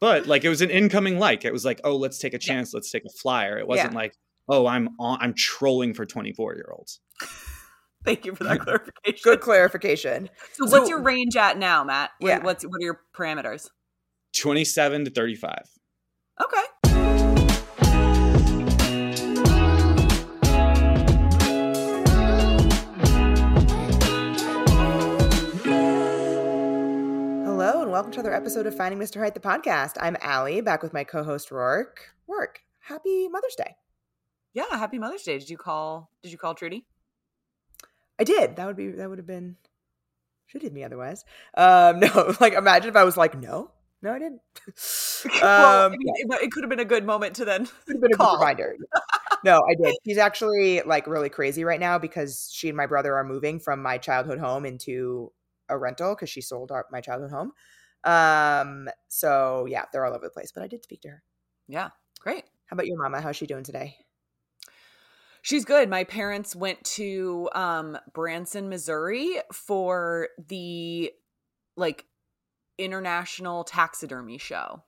But like it was an incoming like. It was like, oh, let's take a chance, let's take a flyer. It wasn't Yeah. like, oh, I'm on, I'm trolling for 24 year olds. Thank you for that clarification. Good clarification. So, So- what's your range at now, Matt? What, Yeah. What's what are your parameters? 27 to 35. Okay. Welcome to another episode of Finding Mr. Height, the podcast. I'm Ali, back with my co-host Roark. Roark, happy Mother's Day. Yeah. Happy Mother's Day. Did you call? Did you call Trudy? I did. That would be that would have been should have me otherwise. Um no, like imagine if I was like, no, no, I didn't. well, um I mean, it, it could have been a good moment to then. could have been a good call. reminder. No, I did. She's actually like really crazy right now because she and my brother are moving from my childhood home into a rental because she sold our, my childhood home. Um, so yeah, they're all over the place. But I did speak to her. Yeah. Great. How about your mama? How's she doing today? She's good. My parents went to um Branson, Missouri for the like international taxidermy show.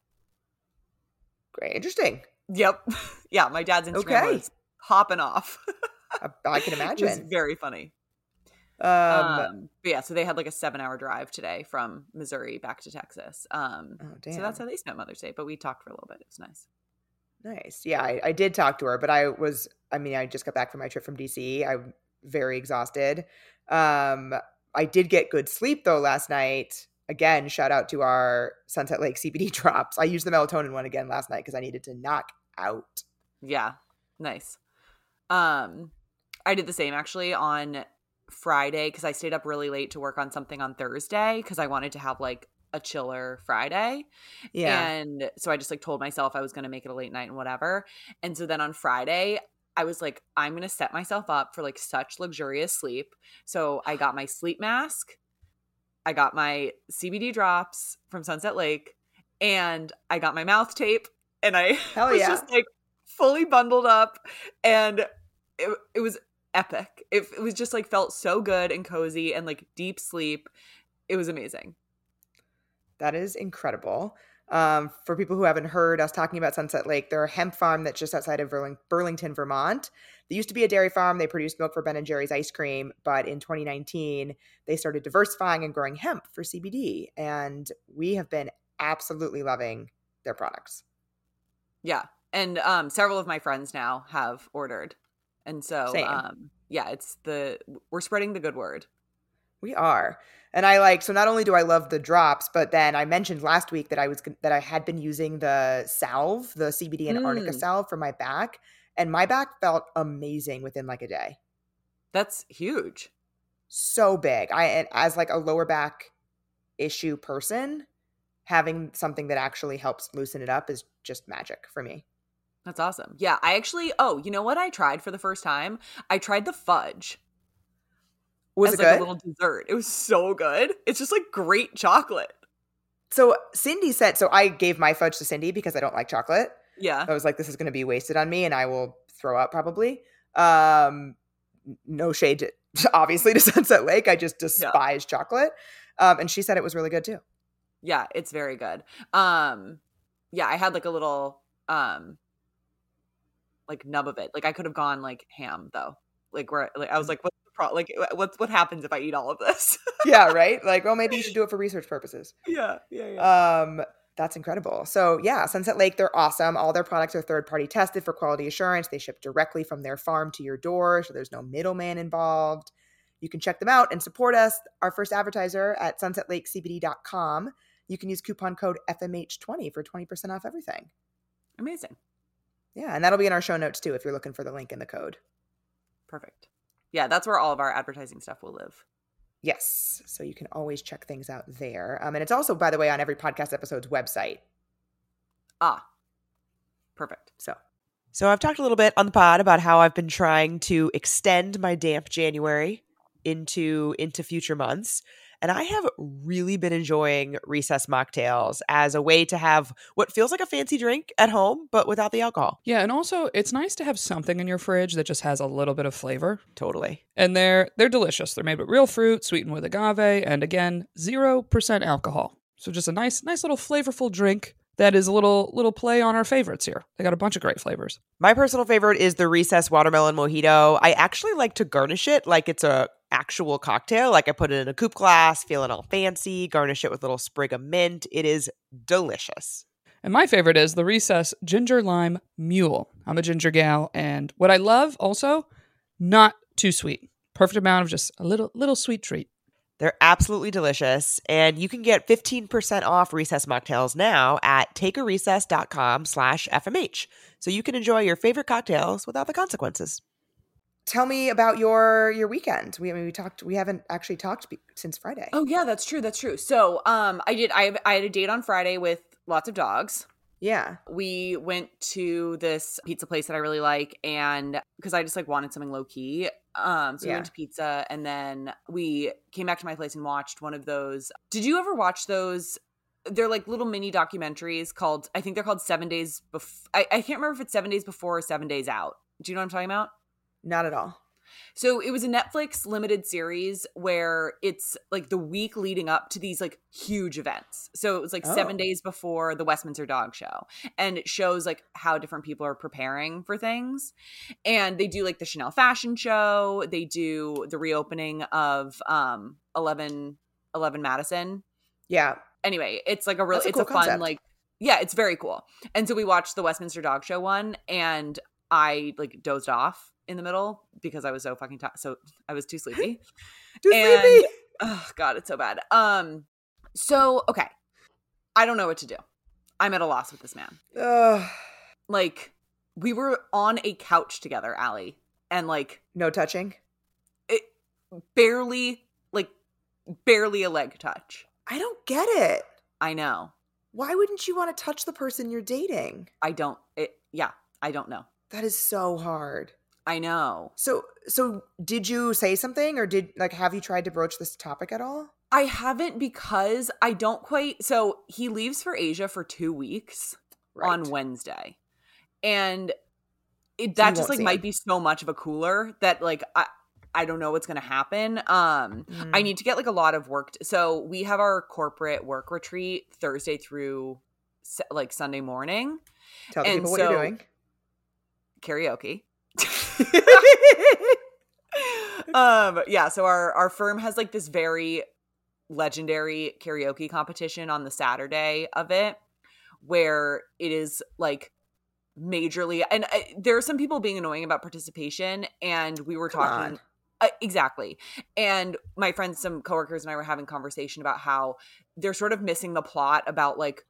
Great, interesting. Yep. yeah, my dad's Instagram Okay. was hopping off. I, I can imagine. very funny. Um, Um, but yeah, so they had like a seven hour drive today from Missouri back to Texas. Um, oh damn, so that's how they spent Mother's Day. But we talked for a little bit. It was nice. nice. Yeah, I, I did talk to her, but I was. I mean, I just got back from my trip from DC. I'm very exhausted. Um, I did get good sleep though last night. Again, shout out to our Sunset Lake CBD drops. I used the melatonin one again last night because I needed to knock out. Yeah, nice. Um, I did the same actually on Friday because I stayed up really late to work on something on Thursday because I wanted to have like a chiller Friday. Yeah, And so I just like told myself I was going to make it a late night and whatever. And so then on Friday, I was like, I'm going to set myself up for like such luxurious sleep. So I got my sleep mask, I got my CBD drops from Sunset Lake, and I got my mouth tape. And I Hell was yeah. just like fully bundled up. And it, it was epic. It, it was just like felt so good and cozy and like deep sleep. It was amazing. that is incredible. Um, for people who haven't heard us talking about Sunset Lake, they're a hemp farm that's just outside of Burling- Burlington, Vermont. They used to be a dairy farm. They produced milk for Ben and Jerry's ice cream, but in 2019, they started diversifying and growing hemp for CBD, and we have been absolutely loving their products. Yeah. And um several of my friends now have ordered. And so Same. um yeah, it's the we're spreading the good word. We are. And I like so not only do I love the drops, but then I mentioned last week that I was that I had been using the salve, the CBD and arnica Mm. salve for my back, and my back felt amazing within like a day. That's huge. So big. I as like a lower back issue person, having something that actually helps loosen it up is just magic for me. That's awesome. Yeah, I actually oh, you know what I tried for the first time? I tried the fudge Was as it like good? a little dessert. It was so good. It's just like great chocolate. so Cindy said so I gave my fudge to Cindy because I don't like chocolate. Yeah. I was like, this is going to be wasted on me and I will throw up probably. Um, no shade, to, obviously, to Sunset Lake. I just despise chocolate. Um, and she said it was really good too. Yeah, it's very good. Um yeah, I had like a little um like nub of it. Like I could have gone like ham though. Like where like I was like what's the pro- like what's what happens if I eat all of this? yeah, right? Like, well, maybe you should do it for research purposes. yeah, yeah, yeah. Um, that's incredible. So, yeah, Sunset Lake, they're awesome. All their products are third party tested for quality assurance. They ship directly from their farm to your door, so there's no middleman involved. You can check them out and support us, our first advertiser, at sunsetlakecbd.com. You can use coupon code FMH20 for 20% off everything. Amazing. Yeah, and that'll be in our show notes too if you're looking for the link in the code. Perfect. Yeah, that's where all of our advertising stuff will live. Yes, so you can always check things out there. Um, and it's also, by the way, on every podcast episode's website. Ah. Perfect. So So I've talked a little bit on the pod about how I've been trying to extend my damp January into into future months. And I have really been enjoying recess mocktails as a way to have what feels like a fancy drink at home, but without the alcohol. Yeah, and also it's nice to have something in your fridge that just has a little bit of flavor. Totally. And they're they're delicious. They're made with real fruit, sweetened with agave, and again, 0% alcohol. So just a nice nice little flavorful drink that is a little little play on our favorites here. They got a bunch of great flavors. My personal favorite is the Recess Watermelon Mojito. I actually like to garnish it like it's a actual cocktail. Like I put it in a coupe glass, feeling all fancy, garnish it with a little sprig of mint. It is delicious. And my favorite is the Recess Ginger Lime Mule. I'm a ginger gal, and what I love also, not too sweet. Perfect amount of just a little little sweet treat. They're absolutely delicious, and you can get 15% off Recess mocktails now at takearecess.com slash FMH, so you can enjoy your favorite cocktails without the consequences. Tell me about your your weekend. We I mean, we talked. We haven't actually talked be- since Friday. Oh yeah, that's true. That's true. So um, I did. I I had a date on Friday with lots of dogs. Yeah. We went to this pizza place that I really like, and because I just like wanted something low key. Um, so we went to pizza, and then we came back to my place and watched one of those. Did you ever watch those? They're like little mini documentaries called. I think they're called Seven Days. before I I can't remember if it's Seven Days Before or Seven Days Out. Do you know what I'm talking about? Not at all. So it was a Netflix limited series where it's like the week leading up to these like huge events. So it was like seven days before the Westminster Dog Show. And it shows like how different people are preparing for things. And they do like the Chanel fashion show. They do the reopening of um 11, 11 Madison. Yeah. Anyway, it's like a real That's a it's cool a fun concept. like yeah, it's very cool. And so we watched the Westminster Dog Show one and I like dozed off in the middle because I was so fucking tired. So I was too sleepy. Too And- sleepy. oh god, it's so bad. Um so okay. I don't know what to do. I'm at a loss with this man. Ugh. Like we were on a couch together, Ali, and like no touching. it barely like barely a leg touch. I don't get it. I know. Why wouldn't you want to touch the person you're dating? I don't it yeah, I don't know. That is so hard. I know. So so did you say something or did like have you tried to broach this topic at all? I haven't because I don't quite. So he leaves for Asia for two weeks on Wednesday, and it, you that just like might him. be so much of a cooler that like I I don't know what's gonna happen. Um, I Mm. need to get like a lot of work. t- so we have our corporate work retreat Thursday through like Sunday morning Tell the and people what you're doing. Karaoke. um yeah so our our firm has like this very legendary karaoke competition on the saturday of it where it is like majorly and uh, there are some people being annoying about participation and we were Come talking uh, exactly and my friends some coworkers and i were having conversation about how they're sort of missing the plot about like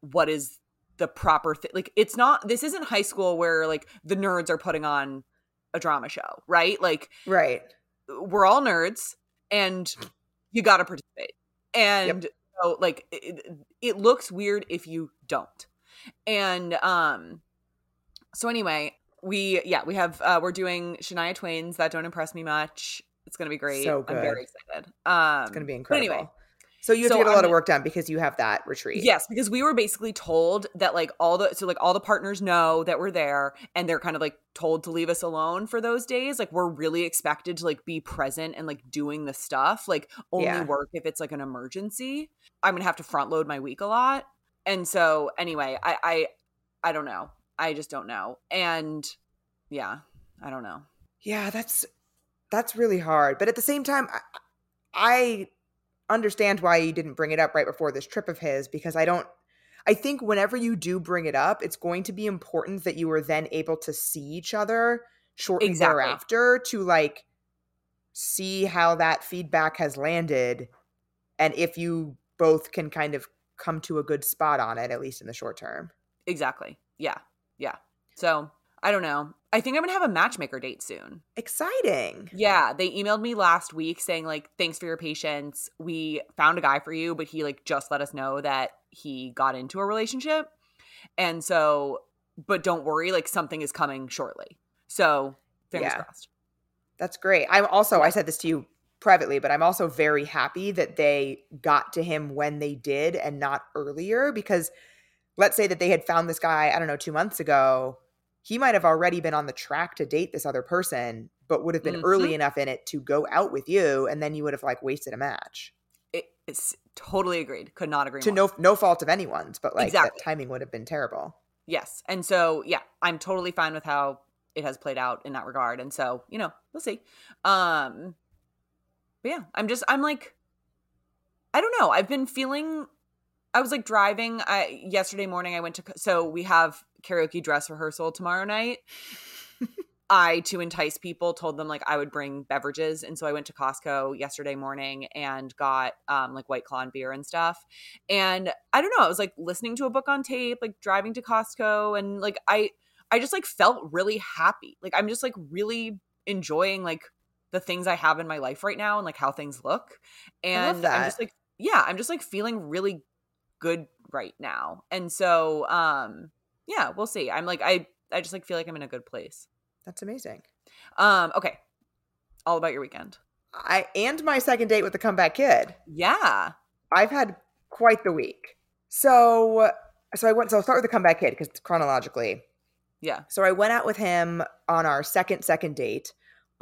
what is the proper thing like it's not this isn't high school where like the nerds are putting on a drama show right? Like Right. we're all nerds and you got to participate and so like it, it looks weird if you don't. And um so anyway we yeah we have uh we're doing shania twain's that don't impress me much. It's gonna be great. So good. i'm very excited. Um It's gonna be but incredible. anyway so you have so to get a lot I'm- of work done because you have that retreat. Yes, because we were basically told that like all the so like all the partners know that we're there and they're kind of like told to leave us alone for those days. Like we're really expected to like be present and like doing the stuff. Like only Yeah. work if it's like an emergency. I'm gonna have to front load my week a lot. And so anyway, I I I don't know. I just don't know. And yeah, I don't know. Yeah, that's that's really hard. But at the same time, I, I understand why he didn't bring it up right before this trip of his because I don't. I think whenever you do bring it up, it's going to be important that you are then able to see each other shortly Exactly. thereafter to like see how that feedback has landed and if you both can kind of come to a good spot on it, at least in the short term. Exactly. Yeah. Yeah. So I don't know. I think I'm gonna have a matchmaker date soon. Exciting. Yeah, they emailed me last week saying like thanks for your patience. We found a guy for you, but he like just let us know that he got into a relationship. And so but don't worry, like something is coming shortly. So, fingers Yeah. crossed. That's great. I'm also, I said this to you privately, but I'm also very happy that they got to him when they did and not earlier because let's say that they had found this guy, I don't know, two months ago. He might have already been on the track to date this other person, but would have been Mhm. early enough in it to go out with you. And then you would have like wasted a match. It, It's totally agreed. Could not agree to more. no no fault of anyone's, but like Exactly. that timing would have been terrible. Yes. And so, yeah, I'm totally fine with how it has played out in that regard. And so, you know, we'll see. Um but yeah, I'm just I'm like I don't know. I've been feeling I was like driving I yesterday morning I went to so we have karaoke dress rehearsal tomorrow night. I to entice people told them like I would bring beverages and so I went to Costco yesterday morning and got um like white claw and beer and stuff. And I don't know, I was like listening to a book on tape, like driving to Costco and like I I just like felt really happy. Like I'm just like really enjoying like the things I have in my life right now and like how things look. And I'm that. just like yeah, I'm just like feeling really good right now. And so um yeah, we'll see. I'm like I I just like feel like I'm in a good place. That's amazing. Um okay. All about your weekend. I and my second date with the comeback kid. Yeah. I've had quite the week. So so I went so I'll start with the comeback kid because chronologically. Yeah. So I went out with him on our second second date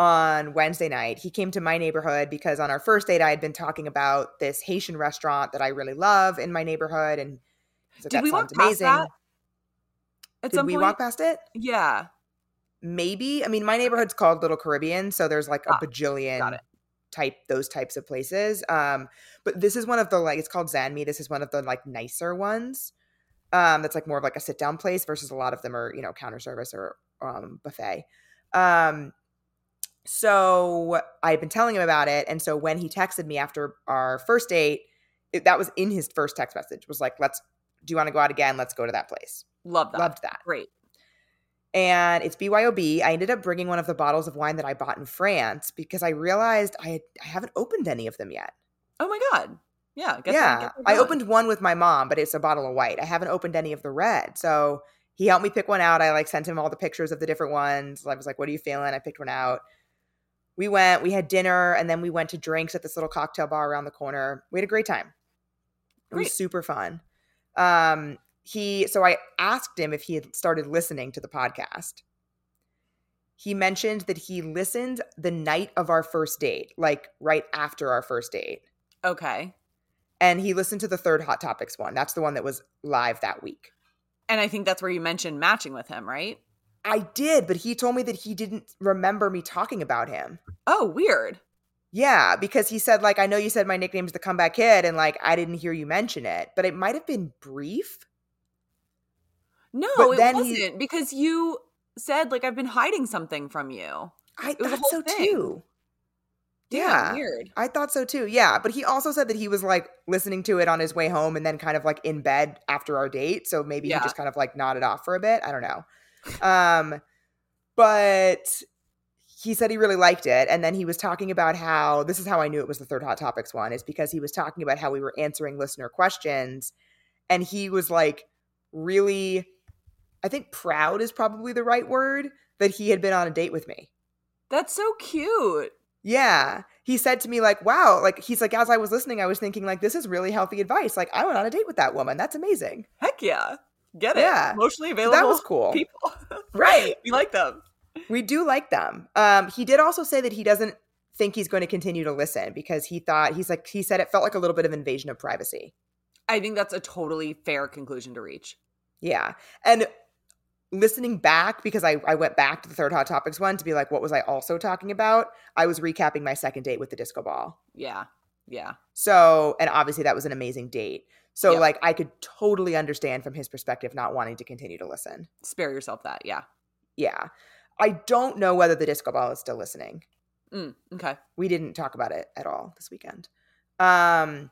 on Wednesday night. He came to my neighborhood because on our first date I had been talking about this Haitian restaurant that I really love in my neighborhood and so Did we walk sounds past amazing. that At Did we point? walk past it? Yeah. Maybe. I mean, my neighborhood's called Little Caribbean, so there's like a Ah, bajillion type those types of places. Um, but this is one of the like it's called Zanmi. This is one of the like nicer ones. Um, that's like more of like a sit down place versus a lot of them are you know counter service or um buffet. Um, so I've been telling him about it, and so when he texted me after our first date, it, that was in his first text message. Was like, "Let's do you want to go out again? Let's go to that place." Love that. Loved that Great. and it's BYOB. I ended up bringing one of the bottles of wine that I bought in France because I realized I, I haven't opened any of them yet. Oh my god. Yeah. Get yeah, I opened one with my mom, but it's a bottle of white. I haven't opened any of the red. So he helped me pick one out. I like sent him all the pictures of the different ones. I was like, "What are you feeling?" I picked one out. We went, we had dinner, and then we went to drinks at this little cocktail bar around the corner. We had a great time. It Great. was super fun. Um, he so I asked him if he had started listening to the podcast. He mentioned that he listened the night of our first date, like right after our first date. Okay. And he listened to the third Hot Topics one. That's the one that was live that week. And I think that's where you mentioned matching with him, right? I did, but he told me that he didn't remember me talking about him. Oh, weird. Yeah, because he said, like, I know you said my nickname's the comeback kid, and like I didn't hear you mention it, but it might have been brief. No, But it wasn't he- because you said like I've been hiding something from you. I thought so thing. too. Damn, Yeah. weird. I thought so too. Yeah, but he also said that he was like listening to it on his way home and then kind of like in bed after our date. So maybe Yeah. he just kind of like nodded off for a bit. I don't know. Um but he said he really liked it and then he was talking about how this is how I knew it was the third hot topics one is because he was talking about how we were answering listener questions and he was like really I think proud is probably the right word that he had been on a date with me. That's so cute. Yeah. He said to me, like, wow, like, he's like, as I was listening, I was thinking, like, this is really healthy advice. Like, I went on a date with that woman. That's amazing. Heck yeah. Get it. Yeah. Emotionally So available. that was cool. People. Right. we like them. We do like them. Um, he did also say that he doesn't think he's going to continue to listen because he thought, he's like, he said it felt like a little bit of invasion of privacy. I think that's a totally fair conclusion to reach. Yeah. And listening back, because I, I went back to the third Hot Topics one to be like, what was I also talking about? I was recapping my second date with the disco ball. Yeah. Yeah. So, and obviously that was an amazing date. So, Yep. like, I could totally understand from his perspective not wanting to continue to listen. Spare yourself that. Yeah. Yeah. I don't know whether the disco ball is still listening. Mm, okay. We didn't talk about it at all this weekend. Um,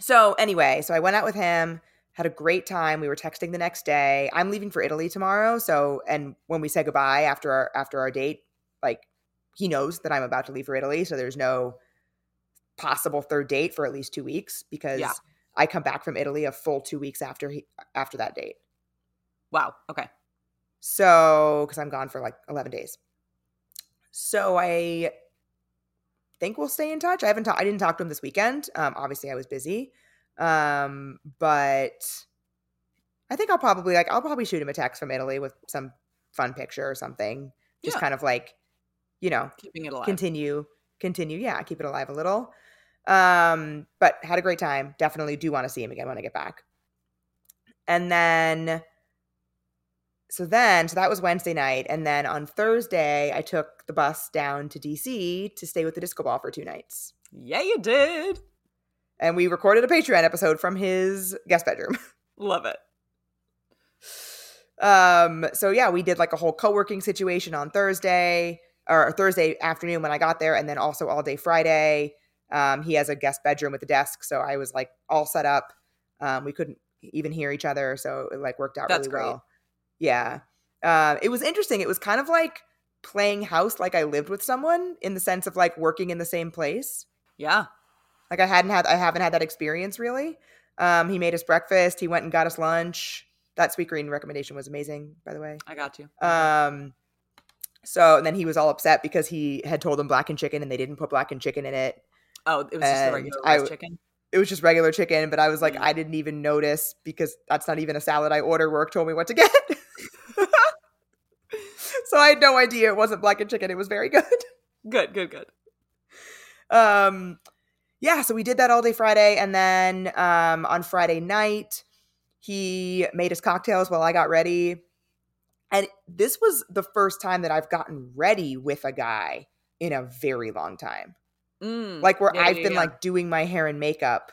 so anyway, so I went out with him, had a great time. We were texting the next day. I'm leaving for Italy tomorrow. So, and when we say goodbye after our after our date, like he knows that I'm about to leave for Italy. So there's no possible third date for at least two weeks because Yeah. I come back from Italy a full two weeks after he after that date. Wow. Okay. So, because I'm gone for like 11 days. So I think we'll stay in touch. I haven't talked, I didn't talk to him this weekend. Um, obviously I was busy. Um, but I think I'll probably like, I'll probably shoot him a text from Italy with some fun picture or something. Just Yeah. kind of like, you know, Keeping it alive. continue, continue. Yeah. Keep it alive a little. Um, but had a great time. Definitely do want to see him again when I get back. And then so then so that was Wednesday night and then on Thursday I took the bus down to DC to stay with the disco ball for two nights. Yeah, you did. And we recorded a Patreon episode from his guest bedroom. Love it. Um, so yeah, we did like a whole co-working situation on Thursday or Thursday afternoon when I got there, and then also all day Friday. Um, he has a guest bedroom with a desk, so I was like all set up. Um, we couldn't even hear each other, so it like worked out That's really great. well. Yeah, uh, it was interesting. It was kind of like playing house, like I lived with someone in the sense of like working in the same place. Yeah. Like I hadn't had, I haven't had that experience really. Um, he made us breakfast. He went and got us lunch. That Sweetgreen recommendation was amazing, by the way. I got you. Um, so and then he was all upset because he had told them blackened chicken and they didn't put blackened chicken in it. Oh, it was just the regular I chicken. It was just regular chicken, but I was like, Mm. I didn't even notice because that's not even a salad I ordered. Roark told me what to get. so I had no idea it wasn't blackened chicken. It was very good. Good, good, good. um yeah so we did that all day friday and then um on friday night he made his cocktails while i got ready and this was the first time that i've gotten ready with a guy in a very long time Mm. like where Yeah, i've yeah, been yeah. like doing my hair and makeup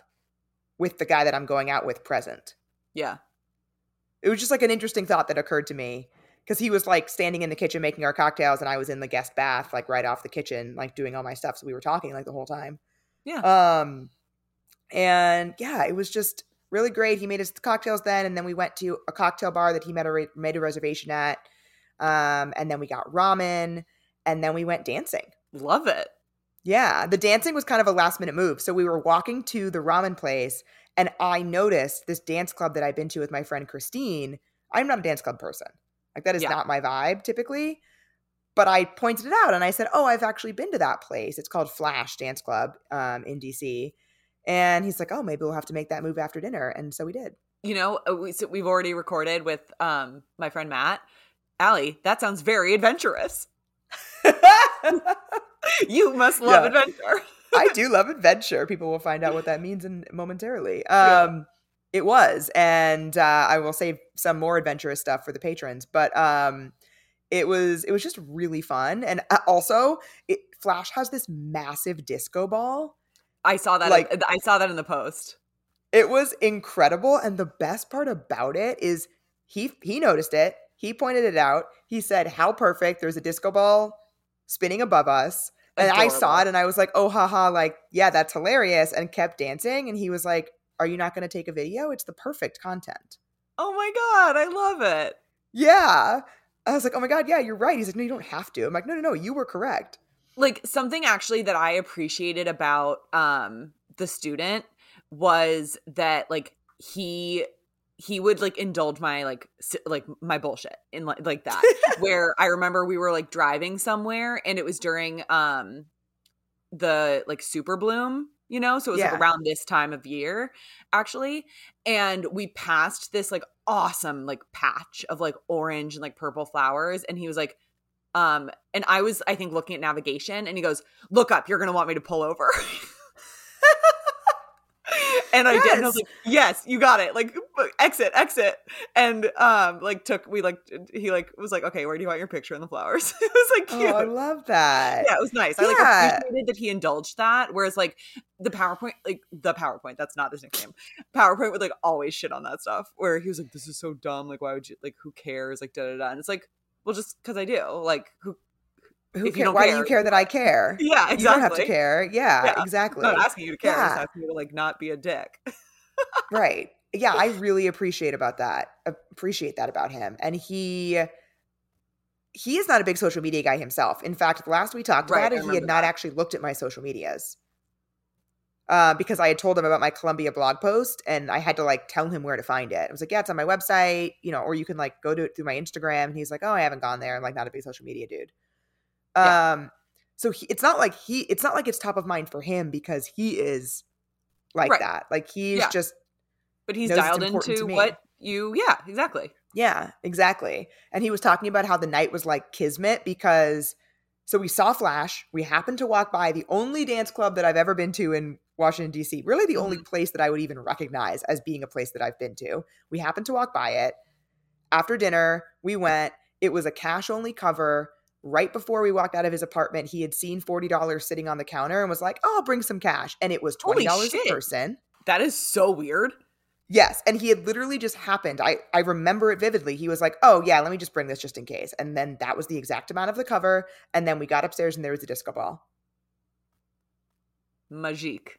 with the guy that i'm going out with present yeah. it was just like an interesting thought that occurred to me because he was like standing in the kitchen making our cocktails and i was in the guest bath like right off the kitchen like doing all my stuff so we were talking like the whole time Yeah. um and yeah it was just really great he made us cocktails then and then we went to a cocktail bar that he made a, re- made a reservation at um and then we got ramen and then we went dancing Love it. yeah, the dancing was kind of a last minute move. So we were walking to the ramen place, and I noticed this dance club that I've been to with my friend Christine. I'm not a dance club person. Like, that is Yeah. not my vibe typically. But I pointed it out and I said, Oh, I've actually been to that place. It's called Flash Dance Club um, in DC. And he's like, Oh, maybe we'll have to make that move after dinner. And so we did. You know, uh, we, so we've already recorded with um my friend Matt. Ali, that sounds very adventurous. You must love Yeah. adventure. I do love adventure. People will find out what that means in momentarily. Yeah. Um, It was, and uh, I will save some more adventurous stuff for the patrons. But um, it was it was just really fun, and uh, also it, Flash has this massive disco ball. I saw that. Like- I saw that in the post. It was incredible, and the best part about it is he he noticed it. He pointed it out. He said, "How perfect! There's a disco ball spinning above us." And I saw it and I was like, oh, haha, like, yeah, that's hilarious. And kept dancing. And he was like, are you not going to take a video? It's the perfect content. Oh my god, I love it. Yeah. I was like, oh my God, yeah, you're right. He's like, no, you don't have to. I'm like, no, no, no, you were correct. Like something actually that I appreciated about um the student was that like he he would like indulge my like like my bullshit in like like that. Where I remember we were like driving somewhere and it was during um the like super bloom you know? So it was Yeah. like around this time of year actually. And we passed this like awesome like patch of like orange and like purple flowers. And he was like um and i was i think looking at navigation and he goes look up you're gonna want me to pull over and i did and i was Yes. like yes you got it like exit exit and um like took we like he like was like okay where do you want your picture in the flowers it was like cute Oh, I love that. yeah, it was nice. I like appreciated that he indulged that. Whereas like the PowerPoint, like the PowerPoint, that's not his nickname. PowerPoint would like always shit on that stuff. Where he was like, "This is so dumb. Like, why would you? Like, who cares? Like, da da da." And it's like, well, just because I do. Like, who? Who if you care? don't Why do you care that I care? Yeah, exactly. You don't have to care. Yeah, Yeah. exactly. I'm not asking you to care. I'm just asking you to like not be a dick. right yeah i really appreciate about that appreciate that about him and he he is not a big social media guy himself in fact last we talked Right, about it he had not that. actually looked at my social medias uh, because i had told him about my columbia blog post and i had to like tell him where to find it i was like yeah it's on my website you know or you can like go to it through my instagram and he's like oh i haven't gone there i'm like not a big social media dude Yeah. um so he, it's not like he it's not like it's top of mind for him because he is like Right. that like he's Yeah. just But he's dialed into what you. Yeah, exactly. Yeah, exactly. And he was talking about how the night was like kismet because so we saw Flash. We happened to walk by the only dance club that I've ever been to in Washington, D.C., really the only Mhm. place that I would even recognize as being a place that I've been to. We happened to walk by it. After dinner, we went. It was a cash only cover. Right before we walked out of his apartment, he had seen $40 sitting on the counter and was like, oh, I'll bring some cash. And it was $20 a person. That is so weird. Yes, and he had literally just happened. I I remember it vividly. He was like, "Oh yeah, let me just bring this just in case." And then that was the exact amount of the cover. And then we got upstairs and there was a disco ball. Magique.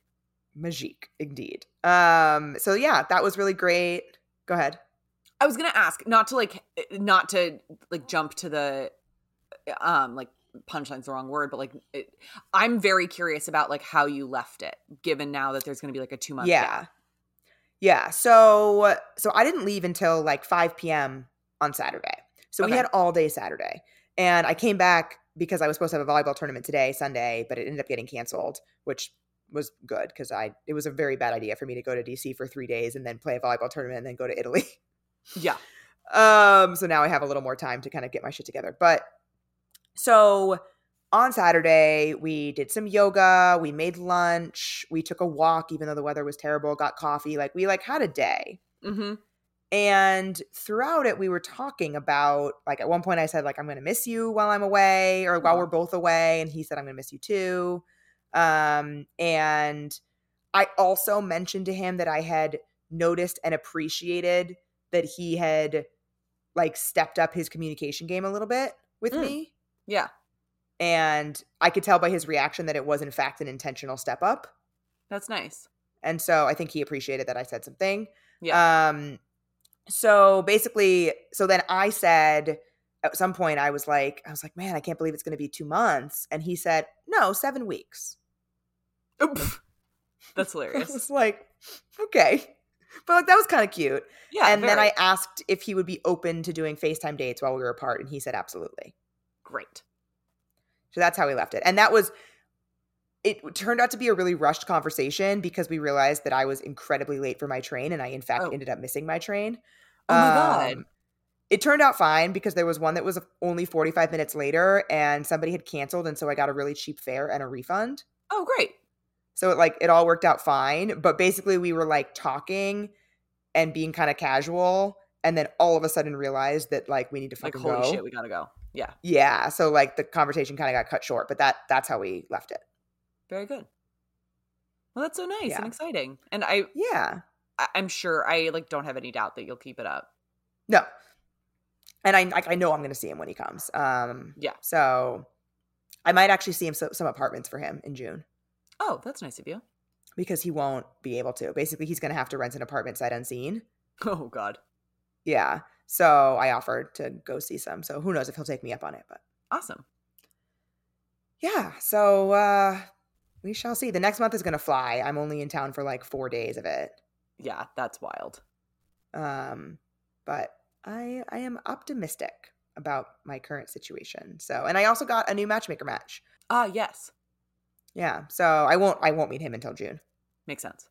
Magique, indeed. Um. So yeah, that was really great. Go ahead. I was gonna ask, not to like, not to like jump to the, um, like punchline's the wrong word, but like, it, I'm very curious about like how you left it, given now that there's gonna be like a two month yeah, gap. yeah. So so I didn't leave until like five p.m. on Saturday. So we had all day Saturday, and I came back because I was supposed to have a volleyball tournament today, Sunday, but it ended up getting canceled, which was good because I it was a very bad idea for me to go to DC for three days and then play a volleyball tournament and then go to Italy. Yeah. Um, so now I have a little more time to kind of get my shit together. But so on Saturday, we did some yoga, we made lunch, we took a walk, even though the weather was terrible, got coffee. Like we like had a day. Mm-hmm. And throughout it, we were talking about like at one point I said, like, I'm gonna miss you while I'm away, or while we're both away, and he said, I'm gonna miss you too. Um, and I also mentioned to him that I had noticed and appreciated that he had like stepped up his communication game a little bit with Mm. me. Yeah. And I could tell by his reaction that it was in fact an intentional step up. That's nice. And so I think he appreciated that I said something. Yeah. Um so basically so then I said at some point I was like I was like, "Man, I can't believe it's going to be 2 months." And he said, "No, 7 weeks." That's hilarious. was like, "Okay." But like that was kind of cute. Yeah. and then. I asked if he would be open to doing FaceTime dates while we were apart and he said absolutely. great. So that's how we left it. And that was it turned out to be a really rushed conversation because we realized that I was incredibly late for my train and I in fact Oh. ended up missing my train. Oh my God. Um, It turned out fine because there was one that was only 45 minutes later and somebody had canceled and so I got a really cheap fare and a refund. Oh, great. So it like it all worked out fine, but basically we were like talking and being kind of casual and then all of a sudden realized that like we need to Like, fucking holy go. shit, we gotta go. Yeah. yeah, so like the conversation kind of got cut short, but that that's how we left it. Very good. Well, that's so nice Yeah. and exciting. And I, Yeah. I- I'm sure I like don't have any doubt that you'll keep it up. No. And I like I know I'm going to see him when he comes. Um Yeah. So I might actually see him so, some apartments for him in June Oh, that's nice of you. because he won't be able to. Basically, he's going to have to rent an apartment sight unseen. Oh God. Yeah. So I offered to go see some. So who knows if he'll take me up on it, but Awesome. yeah. So uh we shall see. The next month is going to fly. I'm only in town for like 4 days of it. Yeah, that's wild. Um but I I am optimistic about my current situation. So, and I also got a new matchmaker match. Ah, yes. Yeah. So I won't I won't meet him until June. Makes sense.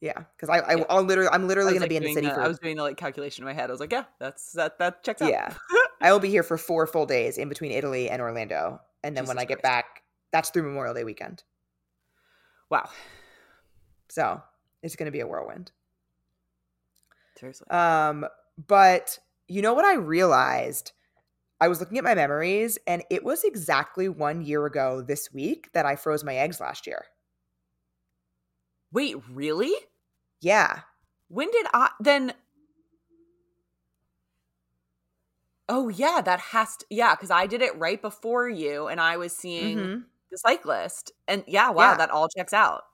Yeah, because I, I Yeah. I'll literally I'm literally gonna be in the city the- for I was doing the like calculation in my head. I was like, yeah, that's that that checks out. yeah. I will be here for four full days in between Italy and Orlando, and then when Jesus I get Christ. back, that's through Memorial Day weekend. wow. So it's gonna be a whirlwind. Seriously. Um, but you know what I realized? I was looking at my memories, and it was exactly one year ago this week that I froze my eggs last year. Wait, really? Yeah. When did I then? Oh yeah, that has to yeah, because I did it right before you, and I was seeing Mhm. the cyclist, and yeah, wow, Yeah. that all checks out.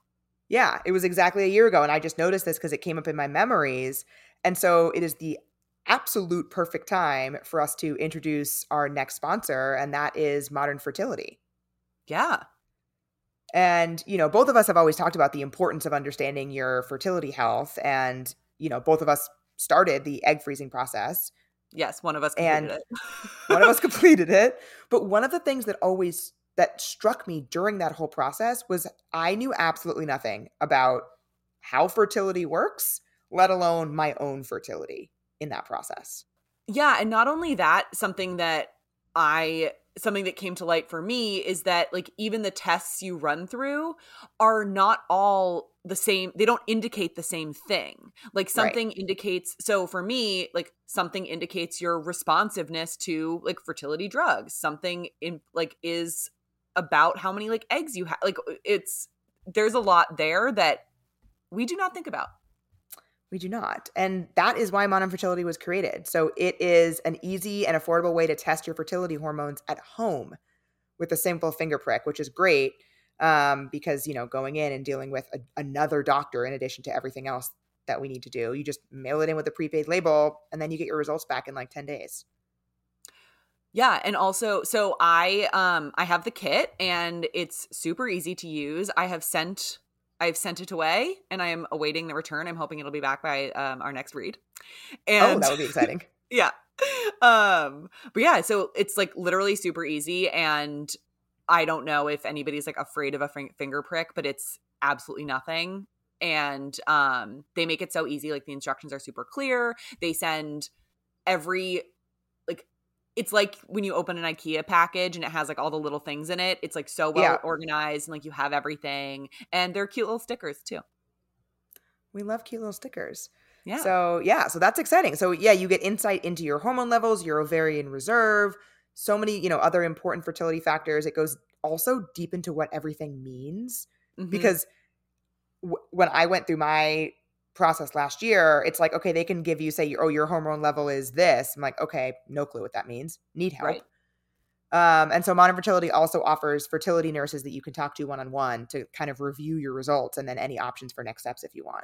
Yeah, it was exactly a year ago. And I just noticed this because it came up in my memories. And so it is the absolute perfect time for us to introduce our next sponsor, and that is Modern Fertility. Yeah, And, you know, both of us have always talked about the importance of understanding your fertility health. And, you know, both of us started the egg freezing process. yes, one of us And it. One of us completed it. But one of the things that always that struck me during that whole process was I knew absolutely nothing about how fertility works, let alone my own fertility in that process. Yeah, and not only that, something that I something that came to light for me is that like even the tests you run through are not all the same they don't indicate the same thing like something right. indicates so for me like something indicates your responsiveness to like fertility drugs something in like is about how many like eggs you have like it's there's a lot there that we do not think about we do not. And that is why Modern Fertility was created. So it is an easy and affordable way to test your fertility hormones at home with a simple finger prick, which is great um, because, you know, going in and dealing with a, another doctor in addition to everything else that we need to do, you just mail it in with a prepaid label and then you get your results back in like 10 days. Yeah, and also so I um I have the kit and it's super easy to use. I have sent I've sent it away and I am awaiting the return. I'm hoping it'll be back by um, our next read. And oh, that would be exciting. yeah. Um, but yeah, so it's like literally super easy. And I don't know if anybody's like afraid of a finger prick, but it's absolutely nothing. And um, they make it so easy. Like the instructions are super clear. They send every it's like when you open an IKEA package and it has like all the little things in it. It's like so well yeah. organized and like you have everything. And they're cute little stickers too. We love cute little stickers. Yeah. So yeah, so that's exciting. So yeah, you get insight into your hormone levels, your ovarian reserve, so many, you know, other important fertility factors. It goes also deep into what everything means mm-hmm. because w- when I went through my process last year, it's like, okay, they can give you, say, oh, your hormone level is this. I'm like, okay, no clue what that means. Need help. Right. Um, and so Modern Fertility also offers fertility nurses that you can talk to one on one to kind of review your results and then any options for next steps if you want.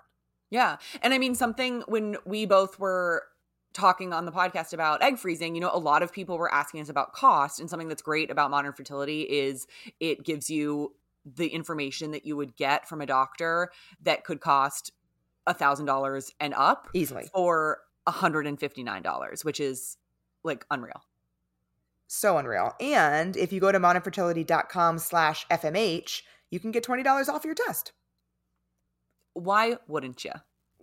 Yeah. And I mean, something when we both were talking on the podcast about egg freezing, you know, a lot of people were asking us about cost. And something that's great about modern fertility is it gives you the information that you would get from a doctor that could cost a thousand dollars and up easily for $159 which is like unreal so unreal and if you go to modernfertility.com slash fmh you can get $20 off your test why wouldn't you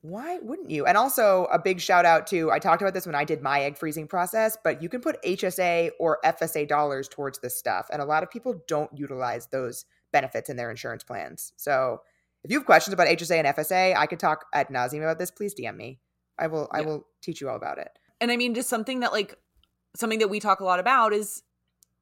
why wouldn't you? And also a big shout out to I talked about this when I did my egg freezing process, but you can put HSA or FSA dollars towards this stuff. And a lot of people don't utilize those benefits in their insurance plans. So if you have questions about HSA and FSA, I could talk ad nauseum about this. Please DM me. I will. Yeah. I will teach you all about it. And I mean, just something that like something that we talk a lot about is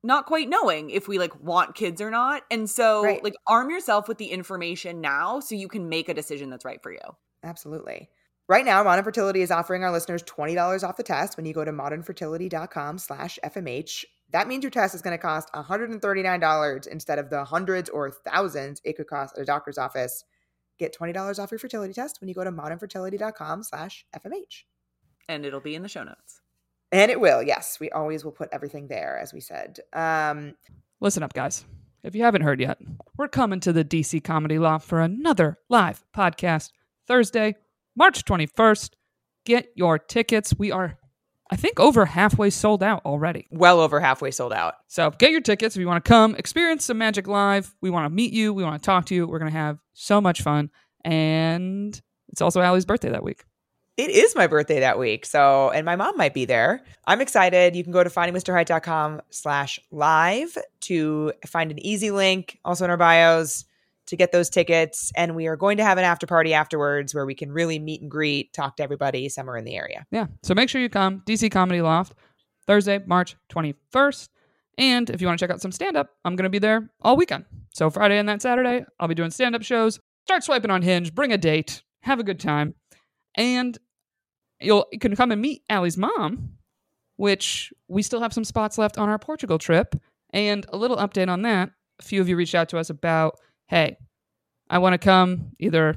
not quite knowing if we like want kids or not. And so right. like arm yourself with the information now so you can make a decision that's right for you. Absolutely. Right now, Modern Fertility is offering our listeners $20 off the test when you go to modernfertility.com slash FMH. That means your test is going to cost $139 instead of the hundreds or thousands it could cost at a doctor's office. Get $20 off your fertility test when you go to modernfertility.com slash FMH. And it'll be in the show notes. And it will, yes. We always will put everything there, as we said. Um, Listen up, guys. If you haven't heard yet, we're coming to the DC Comedy Loft for another live podcast Thursday, March 21st. Get your tickets. We are I think over halfway sold out already. Well over halfway sold out. So get your tickets if you want to come experience some magic live. We want to meet you. We want to talk to you. We're going to have so much fun. And it's also Ali's birthday that week. It is my birthday that week. So, and my mom might be there. I'm excited. You can go to findingmrheight.com slash live to find an easy link also in our bios to get those tickets. And we are going to have an after party afterwards where we can really meet and greet, talk to everybody somewhere in the area. Yeah. So make sure you come. DC Comedy Loft, Thursday, March 21st. And if you want to check out some stand up, I'm going to be there all weekend. So Friday and that Saturday, I'll be doing stand up shows. Start swiping on Hinge, bring a date, have a good time. And you'll you can come and meet Ali's mom, which we still have some spots left on our Portugal trip. And a little update on that. A few of you reached out to us about hey, I want to come either,